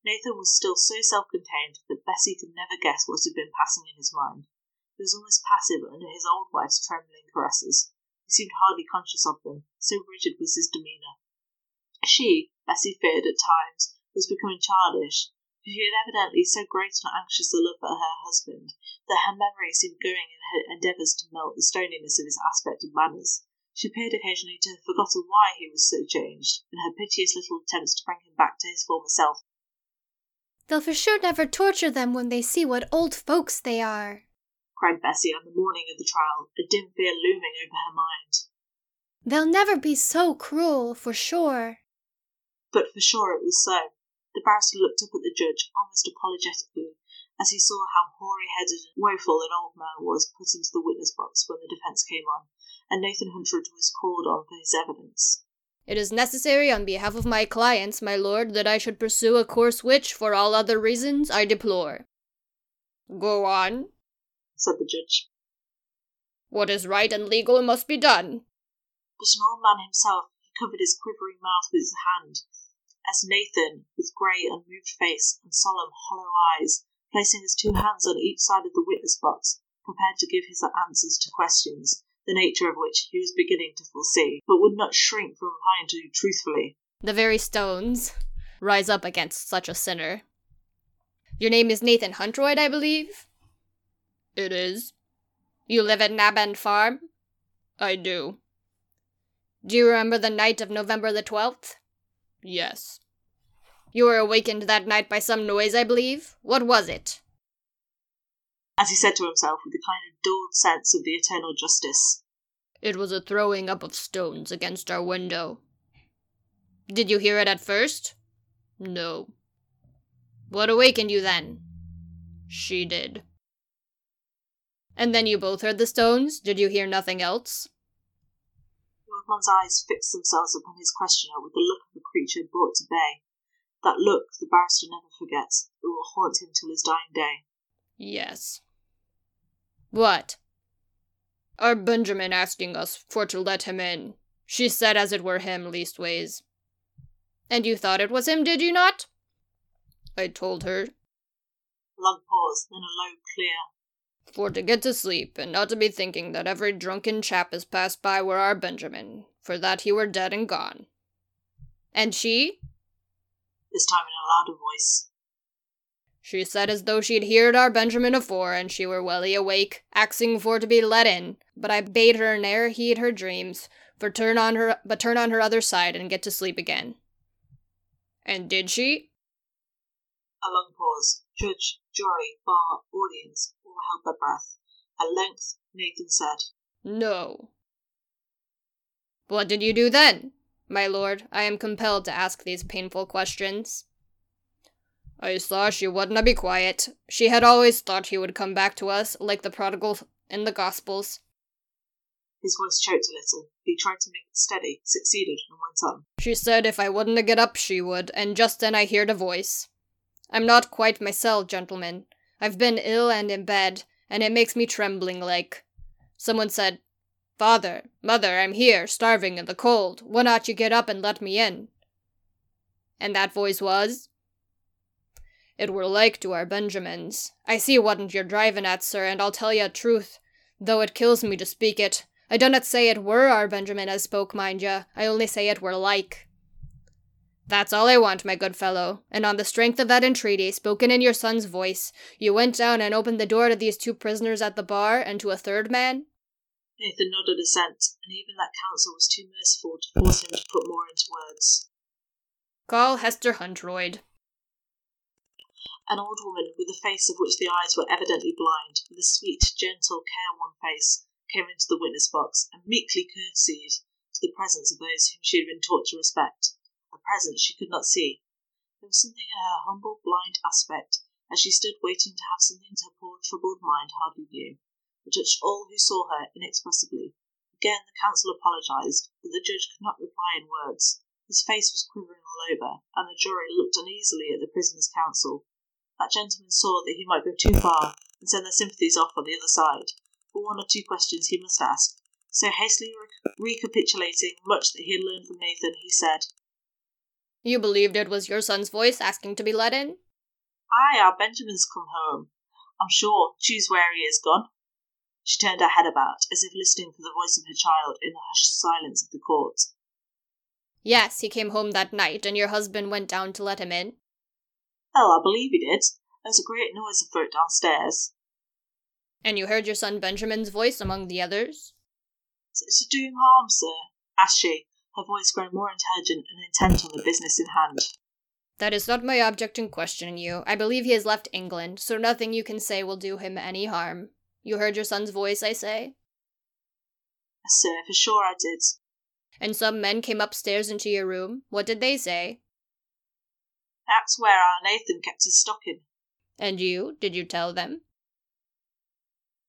Nathan was still so self contained that Bessie could never guess what had been passing in his mind. He was almost passive under his old wife's trembling caresses. He seemed hardly conscious of them, so rigid was his demeanour. She, Bessie feared at times, was becoming childish, she had evidently so great and anxious a love for her husband that her memory seemed going in her endeavours to melt the stoniness of his aspect and manners. She appeared occasionally to have forgotten why he was so changed, in her piteous little attempts to bring him back to his former self. They'll for sure never torture them when they see what old folks they are, cried Bessie on the morning of the trial, a dim fear looming over her mind. They'll never be so cruel, for sure. But for sure it was so. The barrister looked up at the judge almost apologetically as he saw how hoary headed and woeful an old man was put into the witness box when the defence came on, and Nathan Huntroyd was called on for his evidence. It is necessary on behalf of my clients, my lord, that I should pursue a course which, for all other reasons, I deplore. Go on, said the judge. What is right and legal must be done. But an old man himself, he covered his quivering mouth with his hand, as Nathan, with grey, unmoved face and solemn, hollow eyes, placing his two hands on each side of the witness box, prepared to give his answers to questions, the nature of which he was beginning to foresee, but would not shrink from replying to truthfully. The very stones rise up against such a sinner. Your name is Nathan Huntroyd, I believe? It is. You live at Nabend Farm? I do. Do you remember the night of November the 12th? Yes. You were awakened that night by some noise, I believe. What was it? As he said to himself with a kind of dulled sense of the eternal justice. It was a throwing up of stones against our window. Did you hear it at first? No. What awakened you then? She did. And then you both heard the stones? Did you hear nothing else? Rodman's eyes fixed themselves upon his questioner with a look creature brought to bay. That look the barrister never forgets. It will haunt him till his dying day. Yes. What? Our Benjamin asking us for to let him in. She said as it were him, leastways. And you thought it was him, did you not? I told her. A long pause, then a low, clear, for to get to sleep, and not to be thinking that every drunken chap as passed by were our Benjamin, for that he were dead and gone. And she? This time in a louder voice. She said as though she'd heard our Benjamin afore, and she were welly awake, axing for to be let in, but I bade her ne'er heed her dreams, for turn on her but turn on her other side and get to sleep again. And did she? A long pause. Judge, jury, bar, audience, all held their breath. At length, Nathan said, No. What did you do then? My lord, I am compelled to ask these painful questions. I saw she wouldna be quiet. She had always thought he would come back to us, like the prodigal in the Gospels. His voice choked a little. He tried to make it steady, succeeded, and went on. She said if I wouldn't get up, she would, and just then I heard a voice. I'm not quite myself, gentlemen. I've been ill and in bed, and it makes me trembling like. Someone said, Father, mother, I'm here, starving in the cold. Why not you get up and let me in? And that voice was? It were like to our Benjamins. I see whatn't you're driving at, sir, and I'll tell you a truth, though it kills me to speak it. I do not say it were our Benjamin as spoke, mind ye. I only say it were like. That's all I want, my good fellow. And on the strength of that entreaty, spoken in your son's voice, you went down and opened the door to these two prisoners at the bar and to a third man? Nathan nodded assent, and even that counsel was too merciful to force him to put more into words. Call Hester Huntroyd. An old woman, with a face of which the eyes were evidently blind, with a sweet, gentle, careworn face, came into the witness box and meekly courtesied to the presence of those whom she had been taught to respect a presence she could not see. There was something in her humble, blind aspect, as she stood waiting to have something to her poor troubled mind hardly knew, that touched all who saw her inexpressibly. Again the counsel apologised, but the judge could not reply in words. His face was quivering all over, and the jury looked uneasily at the prisoner's counsel. That gentleman saw that he might go too far and send their sympathies off on the other side, but one or two questions he must ask. So, hastily re- recapitulating much that he had learned from Nathan, he said, You believed it was your son's voice asking to be let in? Aye, our Benjamin's come home. I'm sure. Choose where he is gone. She turned her head about, as if listening for the voice of her child in the hushed silence of the court. Yes, he came home that night, and your husband went down to let him in. Well, I believe he did. There was a great noise afoot downstairs. And you heard your son Benjamin's voice among the others? To do him harm, sir? asked she, her voice growing more intelligent and intent on the business in hand. That is not my object in questioning you. I believe he has left England, so nothing you can say will do him any harm. You heard your son's voice, I say? Sir, for sure I did. And some men came upstairs into your room. What did they say? That's where our Nathan kept his stocking. And you? Did you tell them?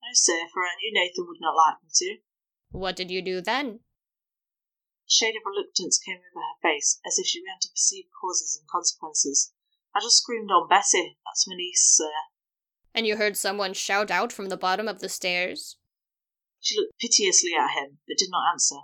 No, sir, for I knew Nathan would not like me to. What did you do then? A shade of reluctance came over her face, as if she began to perceive causes and consequences. I just screamed on Bessie. That's my niece, sir. And you heard someone shout out from the bottom of the stairs? She looked piteously at him, but did not answer.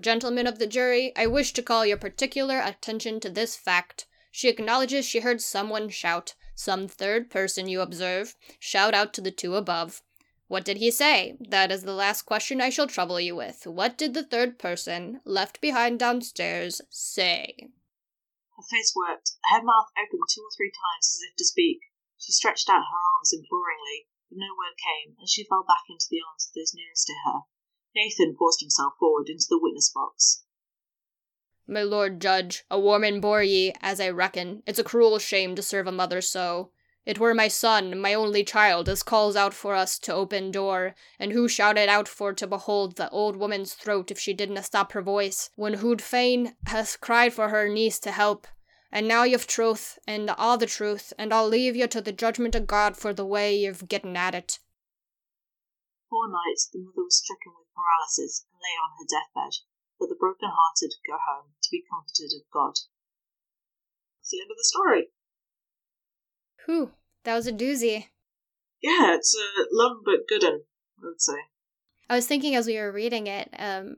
Gentlemen of the jury, I wish to call your particular attention to this fact. She acknowledges she heard someone shout, some third person, you observe, shout out to the two above. What did he say? That is the last question I shall trouble you with. What did the third person, left behind downstairs, say? Her face worked, her mouth opened two or three times as if to speak. She stretched out her arms imploringly, but no word came, and she fell back into the arms of those nearest to her. Nathan forced himself forward into the witness box. My lord judge, a woman bore ye, as I reckon. It's a cruel shame to serve a mother so. It were my son, my only child, as calls out for us to open door, and who shouted out for to behold the old woman's throat if she didna stop her voice, when who'd fain has cried for her niece to help. And now you've truth, and all the truth, and I'll leave you to the judgment of God for the way you've getting at it. Four nights the mother was stricken with paralysis and lay on her deathbed, but the broken-hearted go home to be comforted of God. That's the end of the story. Whew, that was a doozy. Yeah, it's a long but good one, I would say. I was thinking as we were reading it, um,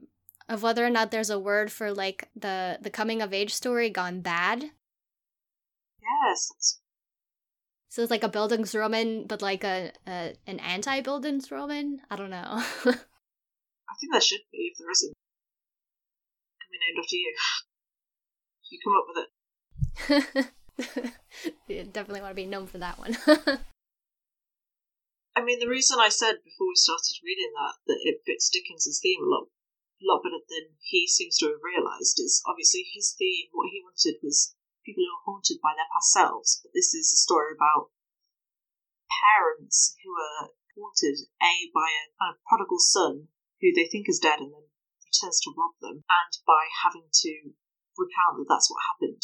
of whether or not there's a word for like the the coming of age story gone bad. Yes, So it's like a Bildungsroman, but like a, a an anti Bildungsroman. I don't know. I think there should be if there isn't. Can be named after you. You come up with it. you definitely want to be known for that one. I mean, the reason I said before we started reading that that it fits Dickens's theme a lot, a lot better than he seems to have realised is obviously his theme. What he wanted was people who are haunted by their past selves, but this is a story about parents who are haunted a by a kind of prodigal son who they think is dead and then returns to rob them, and by having to recount that that's what happened.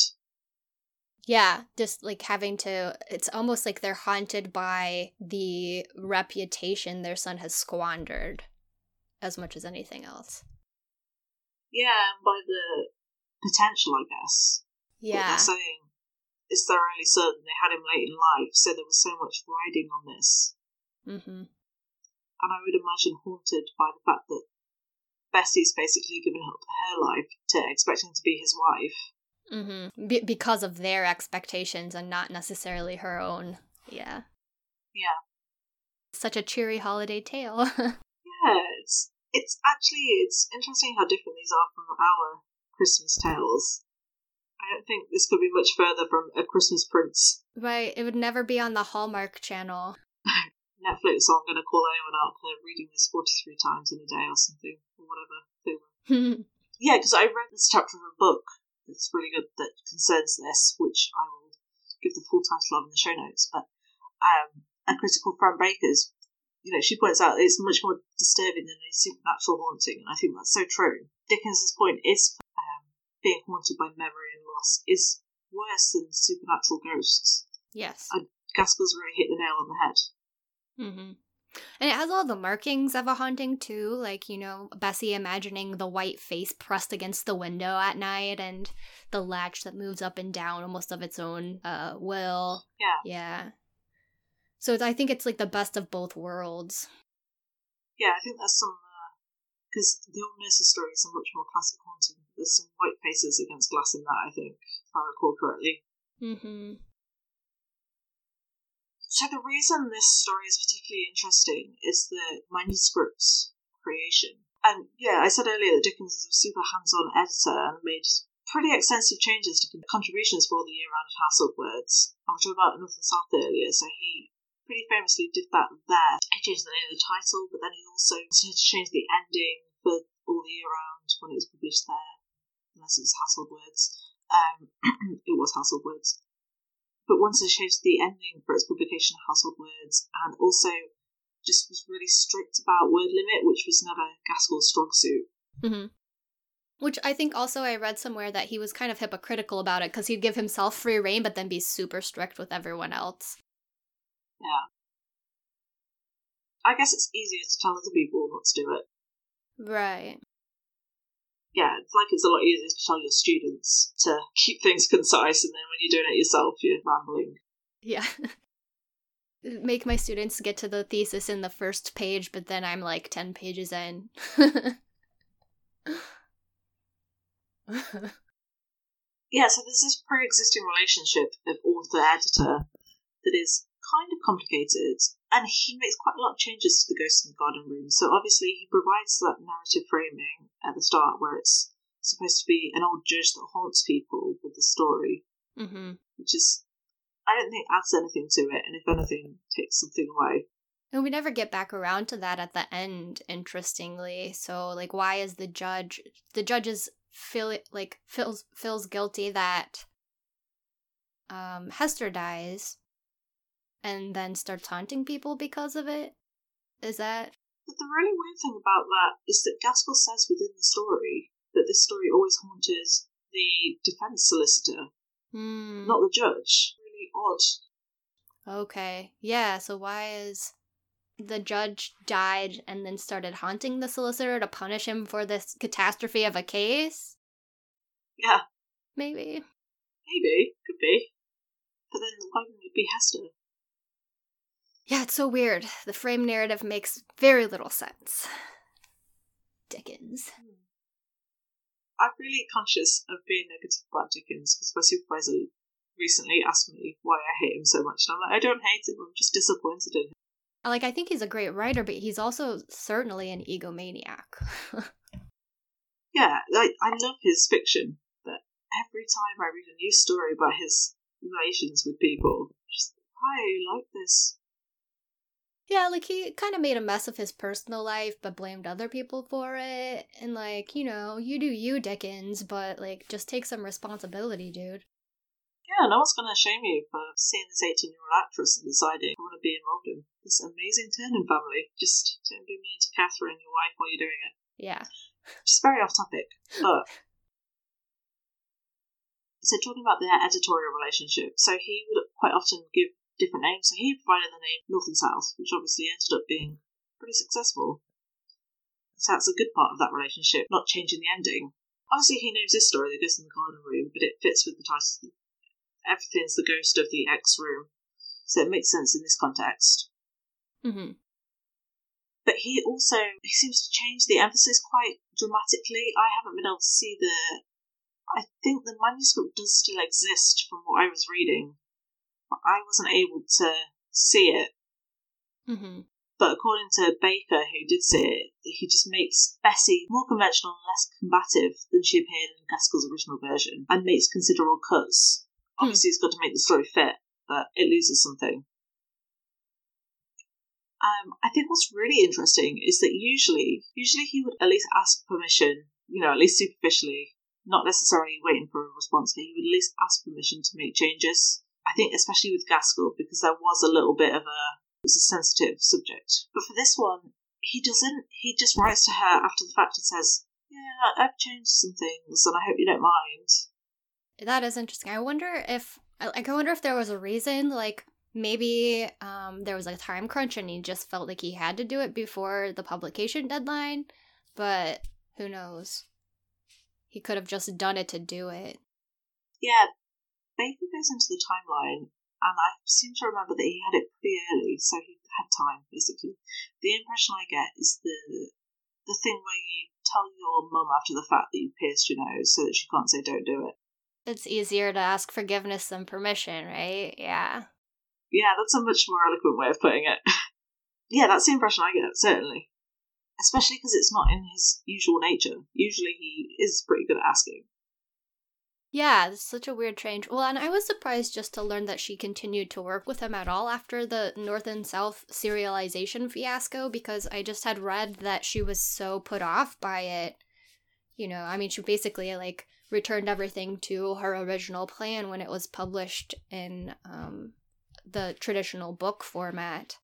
yeah, just like having to. It's almost like they're haunted by the reputation their son has squandered, as much as anything else. Yeah, and by the potential, I guess. Yeah. they're saying it's their only son. They had him late in life, so there was so much riding on this. Mm-hmm. And I would imagine haunted by the fact that Bessie's basically given up her life to expecting to be his wife. Mm-hmm. Be- because of their expectations and not necessarily her own. Yeah. Yeah. Such a cheery holiday tale. Yeah, it's it's actually it's interesting how different these are from our Christmas tales. I don't think this could be much further from a Christmas Prince right. It would never be on the Hallmark channel. Netflix. So I'm going to call anyone out for reading this 43 times in a day or something, or whatever. they were. Yeah, because I read this chapter of a book that's really good that concerns this, which I will give the full title of in the show notes. But um, a critical Fran Baker's, you know, she points out it's much more disturbing than a supernatural haunting, and I think that's so true. Dickens's point is being haunted by memory and loss is worse than supernatural ghosts. yes. Gaskell's really hit the nail on the head. Mm-hmm. And it has all the markings of a haunting too, like you know Bessie imagining the white face pressed against the window at night, and the latch that moves up and down almost of its own uh, will. Yeah. Yeah. So it's, I think it's like the best of both worlds. Yeah, I think there's some uh, because the old nurse's stories are much more classic haunting. There's some white faces against glass in that, I think, if I recall correctly. Mm-hmm. So the reason this story is particularly interesting is the manuscript's creation. And yeah, I said earlier that Dickens is a super hands-on editor and made pretty extensive changes to contributions for the year-round household words. I was talking about North and South earlier, so he pretty famously did that there. He changed the name of the title, but then he also started to change the ending for all the year round when it was published there, unless it was household words. Um, it was household words. But once it changed the ending for its publication of household words, and also just was really strict about word limit, which was never Gaskell's strong suit. Mm-hmm. Which I think also I read somewhere that he was kind of hypocritical about it because he'd give himself free reign, but then be super strict with everyone else. Yeah. I guess it's easier to tell other people not to do it. Right. Yeah, it's like it's a lot easier to tell your students to keep things concise, and then when you're doing it yourself, you're rambling. Yeah. Make my students get to the thesis in the first page, but then I'm like 10 pages in. yeah, so there's this pre existing relationship of author editor that is kind of complicated, and he makes quite a lot of changes to the Ghost in the Garden Room. So obviously, he provides that narrative framing at the start where it's supposed to be an old judge that haunts people with the story, mm-hmm. which is, I don't think, adds anything to it, and if anything, takes something away. And we never get back around to that at the end, interestingly. So, like, why is the judge? The judge is feel like feels feels guilty that um Hester dies, and then starts haunting people because of it? Is that. But the really weird thing about that is that Gaskell says within the story that this story always haunted the defense solicitor, hmm. not the judge. Really odd. Okay. Yeah, so why is the judge died and then started haunting the solicitor to punish him for this catastrophe of a case? Yeah. Maybe. Maybe. Could be. But then why wouldn't it be Hester? Yeah, it's so weird. The frame narrative makes very little sense. Dickens. I'm really conscious of being negative about Dickens because my supervisor recently asked me why I hate him so much, and I'm like, I don't hate him. I'm just disappointed in him. Like, I think he's a great writer, but he's also certainly an egomaniac. yeah, like I love his fiction, but every time I read a new story about his relations with people, just why are you like this? Yeah, like he kind of made a mess of his personal life, but blamed other people for it. And like, you know, you do you, Dickens, but like, just take some responsibility, dude. Yeah, no one's gonna shame you for seeing this 18 year old actress and deciding I want to be involved in this amazing Ternan family. Just don't be mean to Catherine, your wife, while you're doing it. Yeah. Just very off topic, but. So, talking about their editorial relationship, so he would quite often give different names. So he provided the name North and South, which obviously ended up being pretty successful. So that's a good part of that relationship, not changing the ending. Obviously, he names this story The Ghost in the Garden Room, but it fits with the title. Everything's the ghost of the X room. So it makes sense in this context. Mm-hmm. But he also he seems to change the emphasis quite dramatically. I haven't been able to see the. I think the manuscript does still exist from what I was reading, I wasn't able to see it. Mm-hmm. But according to Baker, who did see it, he just makes Bessie more conventional and less combative than she appeared in Gaskell's original version, and makes considerable cuts. Hmm. Obviously, he's got to make the story fit, but it loses something. Um, I think what's really interesting is that usually, usually he would at least ask permission, you know, at least superficially, not necessarily waiting for a response, but he would at least ask permission to make changes. I think especially with Gaskell because there was a little bit of a it was a sensitive subject. But for this one, he doesn't. He just writes to her after the fact and says, "Yeah, I've changed some things, and I hope you don't mind." That is interesting. I wonder if like I wonder if there was a reason like maybe um, there was a time crunch and he just felt like he had to do it before the publication deadline, but who knows? He could have just done it to do it. Yeah, Baker goes into the timeline, and I seem to remember that he had it pretty early, so he had time, basically. The impression I get is the the thing where you tell your mum after the fact that you pierced your nose so that she can't say don't do it. It's easier to ask forgiveness than permission, right? Yeah. Yeah, that's a much more eloquent way of putting it. yeah, that's the impression I get, certainly. Especially because it's not in his usual nature. Usually he is pretty good at asking. Yeah, it's such a weird change. Well, and I was surprised just to learn that she continued to work with him at all after the North and South serialization fiasco because I just had read that she was so put off by it. You know, I mean, she basically like returned everything to her original plan when it was published in um, the traditional book format.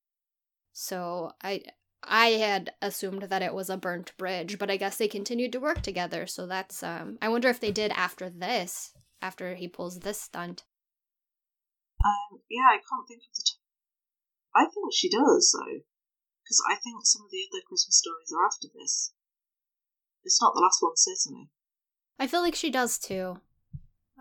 So I I had assumed that it was a burnt bridge, but I guess they continued to work together. So that's um I wonder if they did after this, after he pulls this stunt. Um yeah, I can't think of the t- I think she does though. Because I think some of the other Christmas stories are after this. It's not the last one, certainly. I feel like she does too.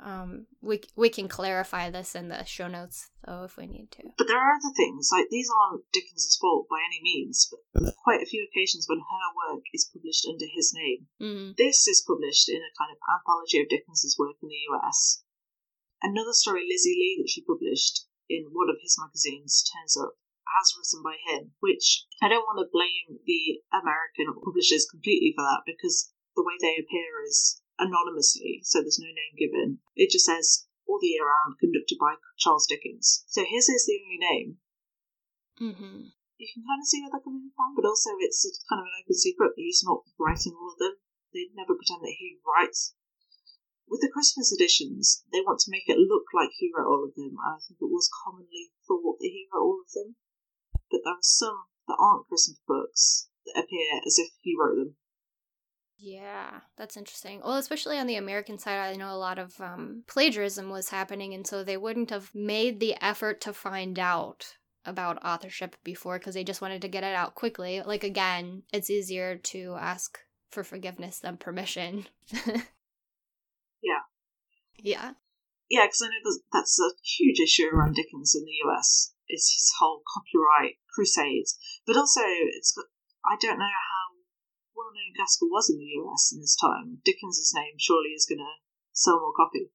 Um, we we can clarify this in the show notes though if we need to. But there are other things like these aren't Dickens's fault by any means, but quite a few occasions when her work is published under his name. Mm-hmm. This is published in a kind of anthology of Dickens's work in the US. Another story, Lizzie Leigh, that she published in one of his magazines, turns up as written by him, which I don't want to blame the American publishers completely for that because the way they appear is anonymously, so there's no name given. It just says all the year round, conducted by Charles Dickens. So his is the only name. Mm-hmm. You can kind of see where they're coming from, but also it's kind of an open secret that he's not writing all of them. They never pretend that he writes. With the Christmas editions, they want to make it look like he wrote all of them, and I think it was commonly thought that he wrote all of them. But there are some that aren't Christmas books that appear as if he wrote them. Yeah, that's interesting. Well, especially on the American side, I know a lot of um, plagiarism was happening, and so they wouldn't have made the effort to find out about authorship before because they just wanted to get it out quickly. Like, again, it's easier to ask for forgiveness than permission. yeah. Yeah. Yeah, because I know that's a huge issue around Dickens in the US. Is his whole copyright crusades, but also it's. I don't know how well known Gaskell was in the US in this time, Dickens's name surely is going to sell more copy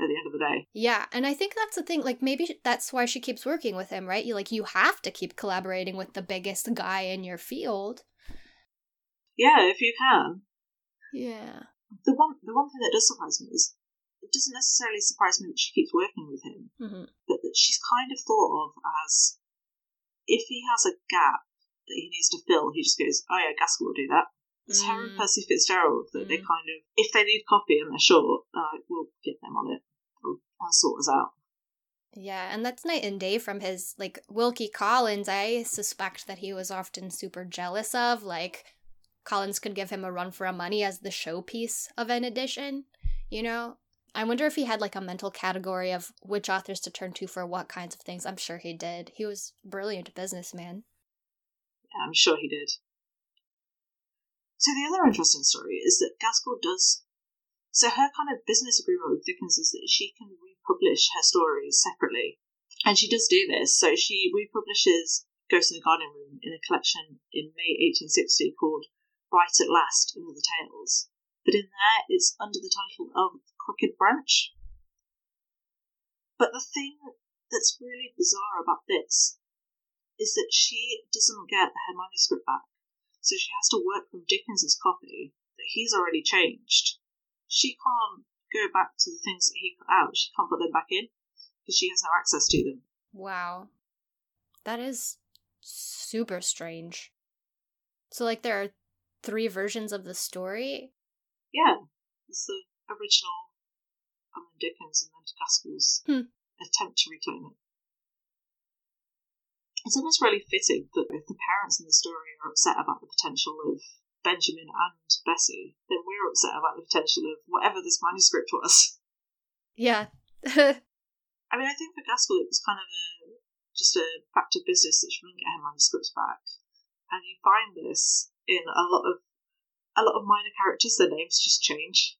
at the end of the day. Yeah, and I think that's the thing. Like maybe that's why she keeps working with him, right? You like you have to keep collaborating with the biggest guy in your field. Yeah, if you can. Yeah. The one the one thing that does surprise me is it doesn't necessarily surprise me that she keeps working with him, mm-hmm. but that she's kind of thought of as if he has a gap that he needs to fill, he just goes, "Oh yeah, Gaskell will do that." It's mm. Harry Percy Fitzgerald that mm. they kind of, if they need copy and they're short, uh, we'll get them on it. We'll, I'll sort us out. Yeah, and that's night and day from his like Wilkie Collins. I suspect that he was often super jealous of. Like Collins could give him a run for a money as the showpiece of an edition. You know, I wonder if he had like a mental category of which authors to turn to for what kinds of things. I'm sure he did. He was a brilliant businessman. Yeah, I'm sure he did. So the other interesting story is that Gaskell does. So her kind of business agreement with Dickens is that she can republish her stories separately, and she does do this. So she republishes Ghost in the Garden Room in a collection in May 1860 called Right at Last and Other Tales. But in there, it's under the title of Crooked Branch. But the thing that's really bizarre about this is that she doesn't get her manuscript back so she has to work from Dickens's copy that he's already changed. She can't go back to the things that he cut out. She can't put them back in because she has no access to them. Wow. That is super strange. So, like, there are three versions of the story? Yeah. It's the original and then Dickens and then Gaskell's hmm. attempt to reclaim it. It's almost really fitting that if the parents in the story are upset about the potential of Benjamin and Bessie, then we're upset about the potential of whatever this manuscript was. Yeah. I mean, I think for Gaskell it was kind of a just a fact of business that she wouldn't get her manuscripts back, and you find this in a lot of a lot of minor characters. Their names just change,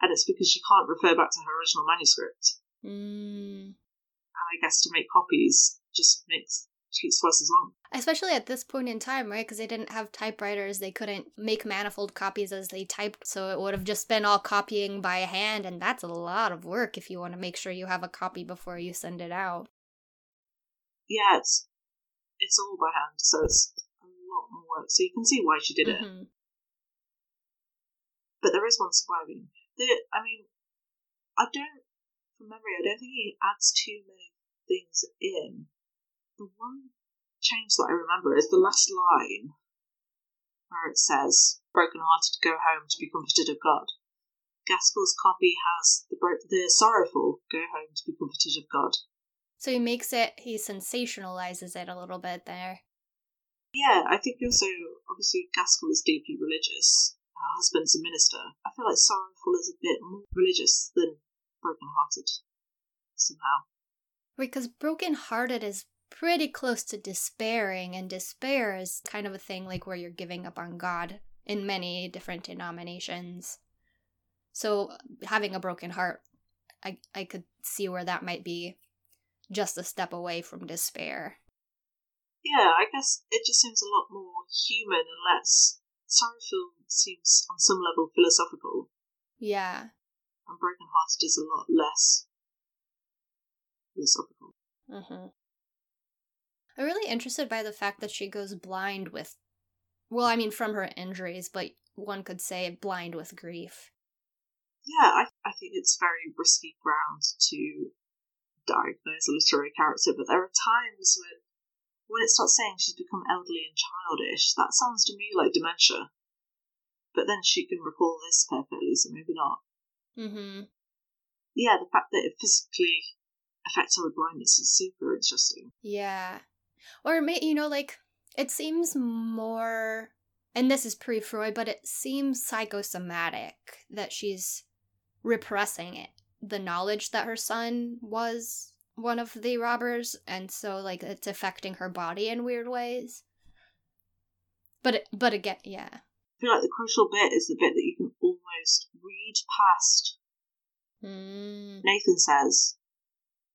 and it's because she can't refer back to her original manuscript. Mm. And I guess to make copies just makes takes twice as long. Especially at this point in time, right? Because they didn't have typewriters, they couldn't make manifold copies as they typed, so it would have just been all copying by hand, and that's a lot of work if you want to make sure you have a copy before you send it out. Yeah, it's it's all by hand, so it's a lot more work. So you can see why she did it. Mhm. But there is one surviving. I mean, I don't, from memory, I don't think he adds too many things in. The one change that I remember is the last line where it says, broken hearted go home to be comforted of God. Gaskell's copy has the, bro- the sorrowful go home to be comforted of God. So he makes it, he sensationalizes it a little bit there. Yeah, I think also, obviously, Gaskell is deeply religious. Her husband's a minister. I feel like sorrowful is a bit more religious than broken hearted, somehow. Because broken-hearted is pretty close to despairing, and despair is kind of a thing like where you're giving up on God in many different denominations. So having a broken heart, I I could see where that might be just a step away from despair. Yeah, I guess it just seems a lot more human and less. Sorrowful seems on some level philosophical, Yeah. and broken hearted is a lot less philosophical. Mm-hmm. I'm really interested by the fact that she goes blind with, well, I mean, from her injuries, but one could say blind with grief. Yeah, I, I think it's very risky ground to diagnose a literary character, but there are times when when it starts saying she's become elderly and childish, that sounds to me like dementia. But then she can recall this perfectly, so maybe not. Mm-hmm. Yeah, the fact that it physically affects her with blindness is super interesting. Yeah. Or, may, you know, like, it seems more, and this is pre Freud, but it seems psychosomatic that she's repressing it. The knowledge that her son was one of the robbers, and so, like, it's affecting her body in weird ways. But, it, but again, yeah. I feel like the crucial bit is the bit that you can almost read past. Mm. Nathan says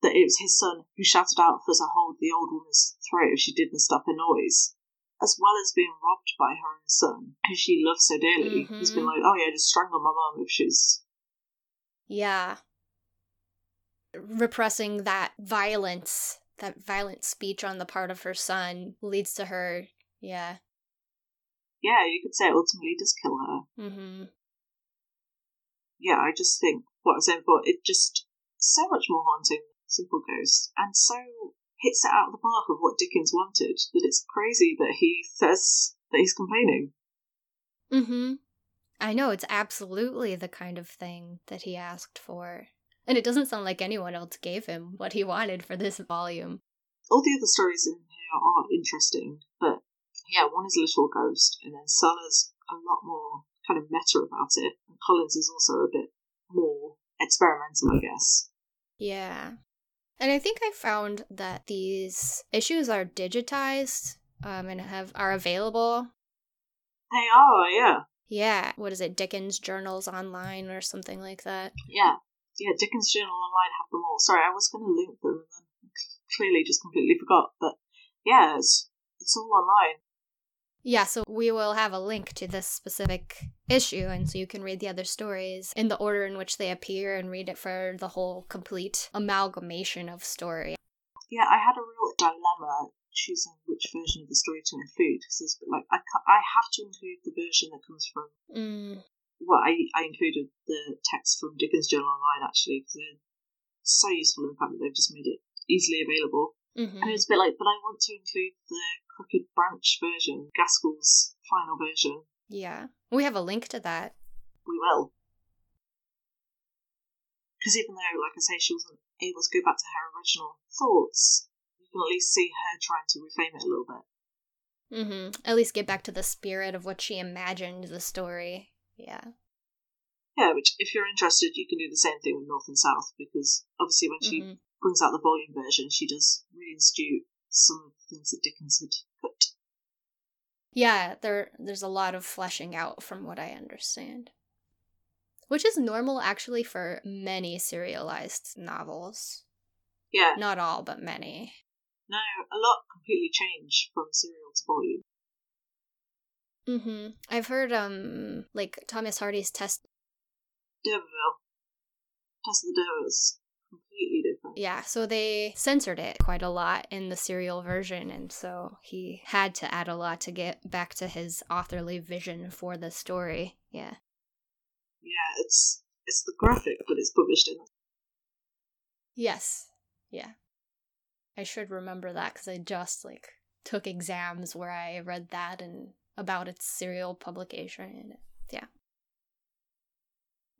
that it was his son who shouted out for her to hold the old woman's throat if she didn't stop her noise, as well as being robbed by her own son, who she loves so dearly. He's been Mhm. like, oh yeah, just strangle my mum if she's. Yeah. Repressing that violence, that violent speech on the part of her son leads to her, yeah. Yeah, you could say it ultimately does kill her. Mm-hmm. Yeah, I just think what I was saying before, it just so much more haunting Simple Ghost, and so hits it out of the park of what Dickens wanted that it's crazy that he says that he's complaining. Mm-hmm. I know, it's absolutely the kind of thing that he asked for. And it doesn't sound like anyone else gave him what he wanted for this volume. All the other stories in here are interesting, but yeah, one is a Little Ghost, and then Sellers a lot more kind of meta about it, and Collins is also a bit more experimental, I guess. Yeah. And I think I found that these issues are digitized um, and have are available They are, yeah. Yeah, what is it? Dickens Journals Online or something like that. Yeah. Yeah, Dickens Journal Online have them all. Sorry, I was going to link them and then clearly just completely forgot. But yeah, it's, it's all online. Yeah, so we will have a link to this specific issue, and so you can read the other stories in the order in which they appear and read it for the whole complete amalgamation of story. Yeah, I had a real dilemma choosing which version of the story to include because it's like I, I have to include the version that comes from Mm, well I, I included the text from Dickens Journal Online actually because they're so useful in the fact that they've just made it easily available mhm. and it's a bit like but I want to include the Crooked Branch version Gaskell's final version Yeah. We have a link to that. we will because even though like I say she wasn't able to go back to her original thoughts you can at least see her trying to reframe it a little bit hmm At least get back to the spirit of what she imagined the story. Yeah. Yeah, which if you're interested, you can do the same thing with North and South because obviously when she Mhm. brings out the volume version, she does reinstitute some of the things that Dickens had put. Yeah, there there's a lot of fleshing out from what I understand. Which is normal actually for many serialized novels. Yeah, Not all, but many. No, a lot completely changed from serial to volume. Mm-hmm. I've heard um like Thomas Hardy's Tess D'Urberville. Tess of the D'Urbervilles. Completely different. Yeah, so they censored it quite a lot in the serial version, and so he had to add a lot to get back to his authorly vision for the story. Yeah. Yeah, it's it's the graphic, but it's published in. Yes. Yeah. I should remember that because I just like took exams where I read that and about its serial publication. Yeah.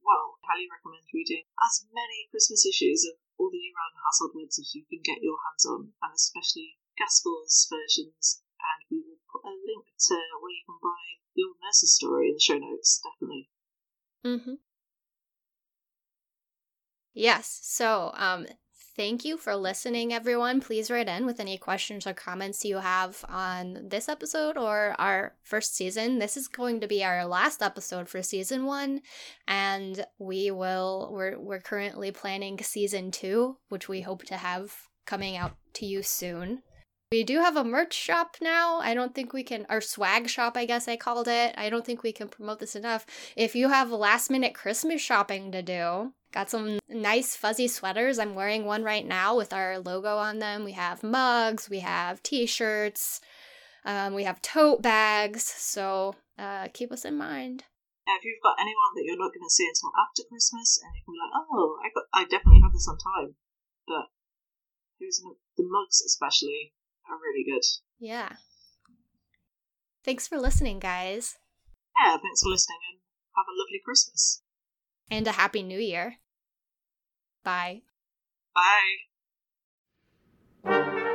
Well, highly recommend reading as many Christmas issues of all the year-round household words as you can get your hands on, and especially Gaskell's versions. And we will put a link to where you can buy the old nurse's story in the show notes, definitely. Mm-hmm. Yes. So, um, Thank you for listening, everyone. Please write in with any questions or comments you have on this episode or our first season. This is going to be our last episode for season one, and we will, we're, we're currently planning season two, which we hope to have coming out to you soon. We do have a merch shop now. I don't think we can, our swag shop, I guess I called it. I don't think we can promote this enough. If you have last minute Christmas shopping to do, Got some nice fuzzy sweaters. I'm wearing one right now with our logo on them. We have mugs, we have t shirts, um, we have tote bags. So uh, keep us in mind. Yeah, if you've got anyone that you're not going to see until after Christmas, and you can be like, oh, I got, I definitely have this on time. But the mugs, especially, are really good. Yeah. Thanks for listening, guys. Yeah, thanks for listening, and have a lovely Christmas. And a happy new year. Bye. Bye.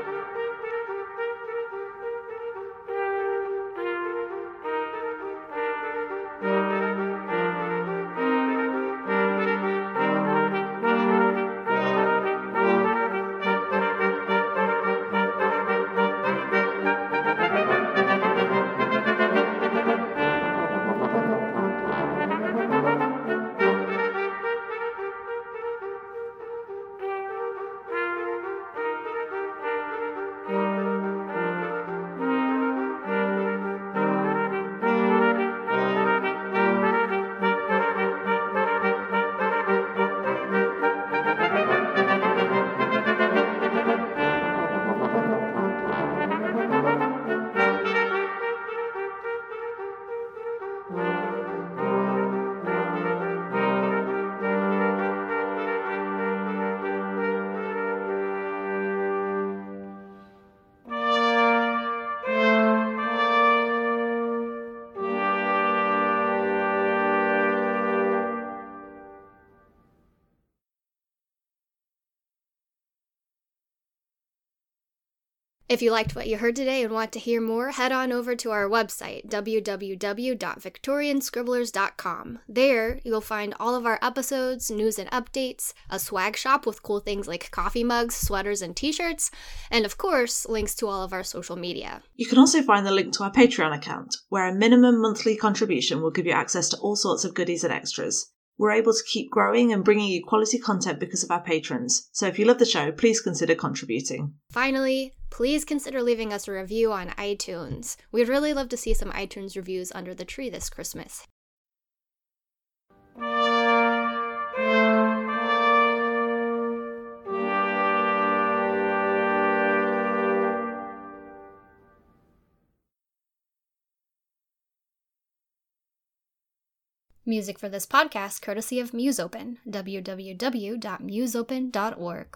If you liked what you heard today and want to hear more, head on over to our website, www.victorianscribblers.com. There, you'll find all of our episodes, news and updates, a swag shop with cool things like coffee mugs, sweaters, and t shirts, and of course, links to all of our social media. You can also find the link to our Patreon account, where a minimum monthly contribution will give you access to all sorts of goodies and extras. We're able to keep growing and bringing you quality content because of our patrons. So if you love the show, please consider contributing. Finally, please consider leaving us a review on iTunes. We'd really love to see some iTunes reviews under the tree this Christmas. Music for this podcast courtesy of Musopen, www.musopen.org.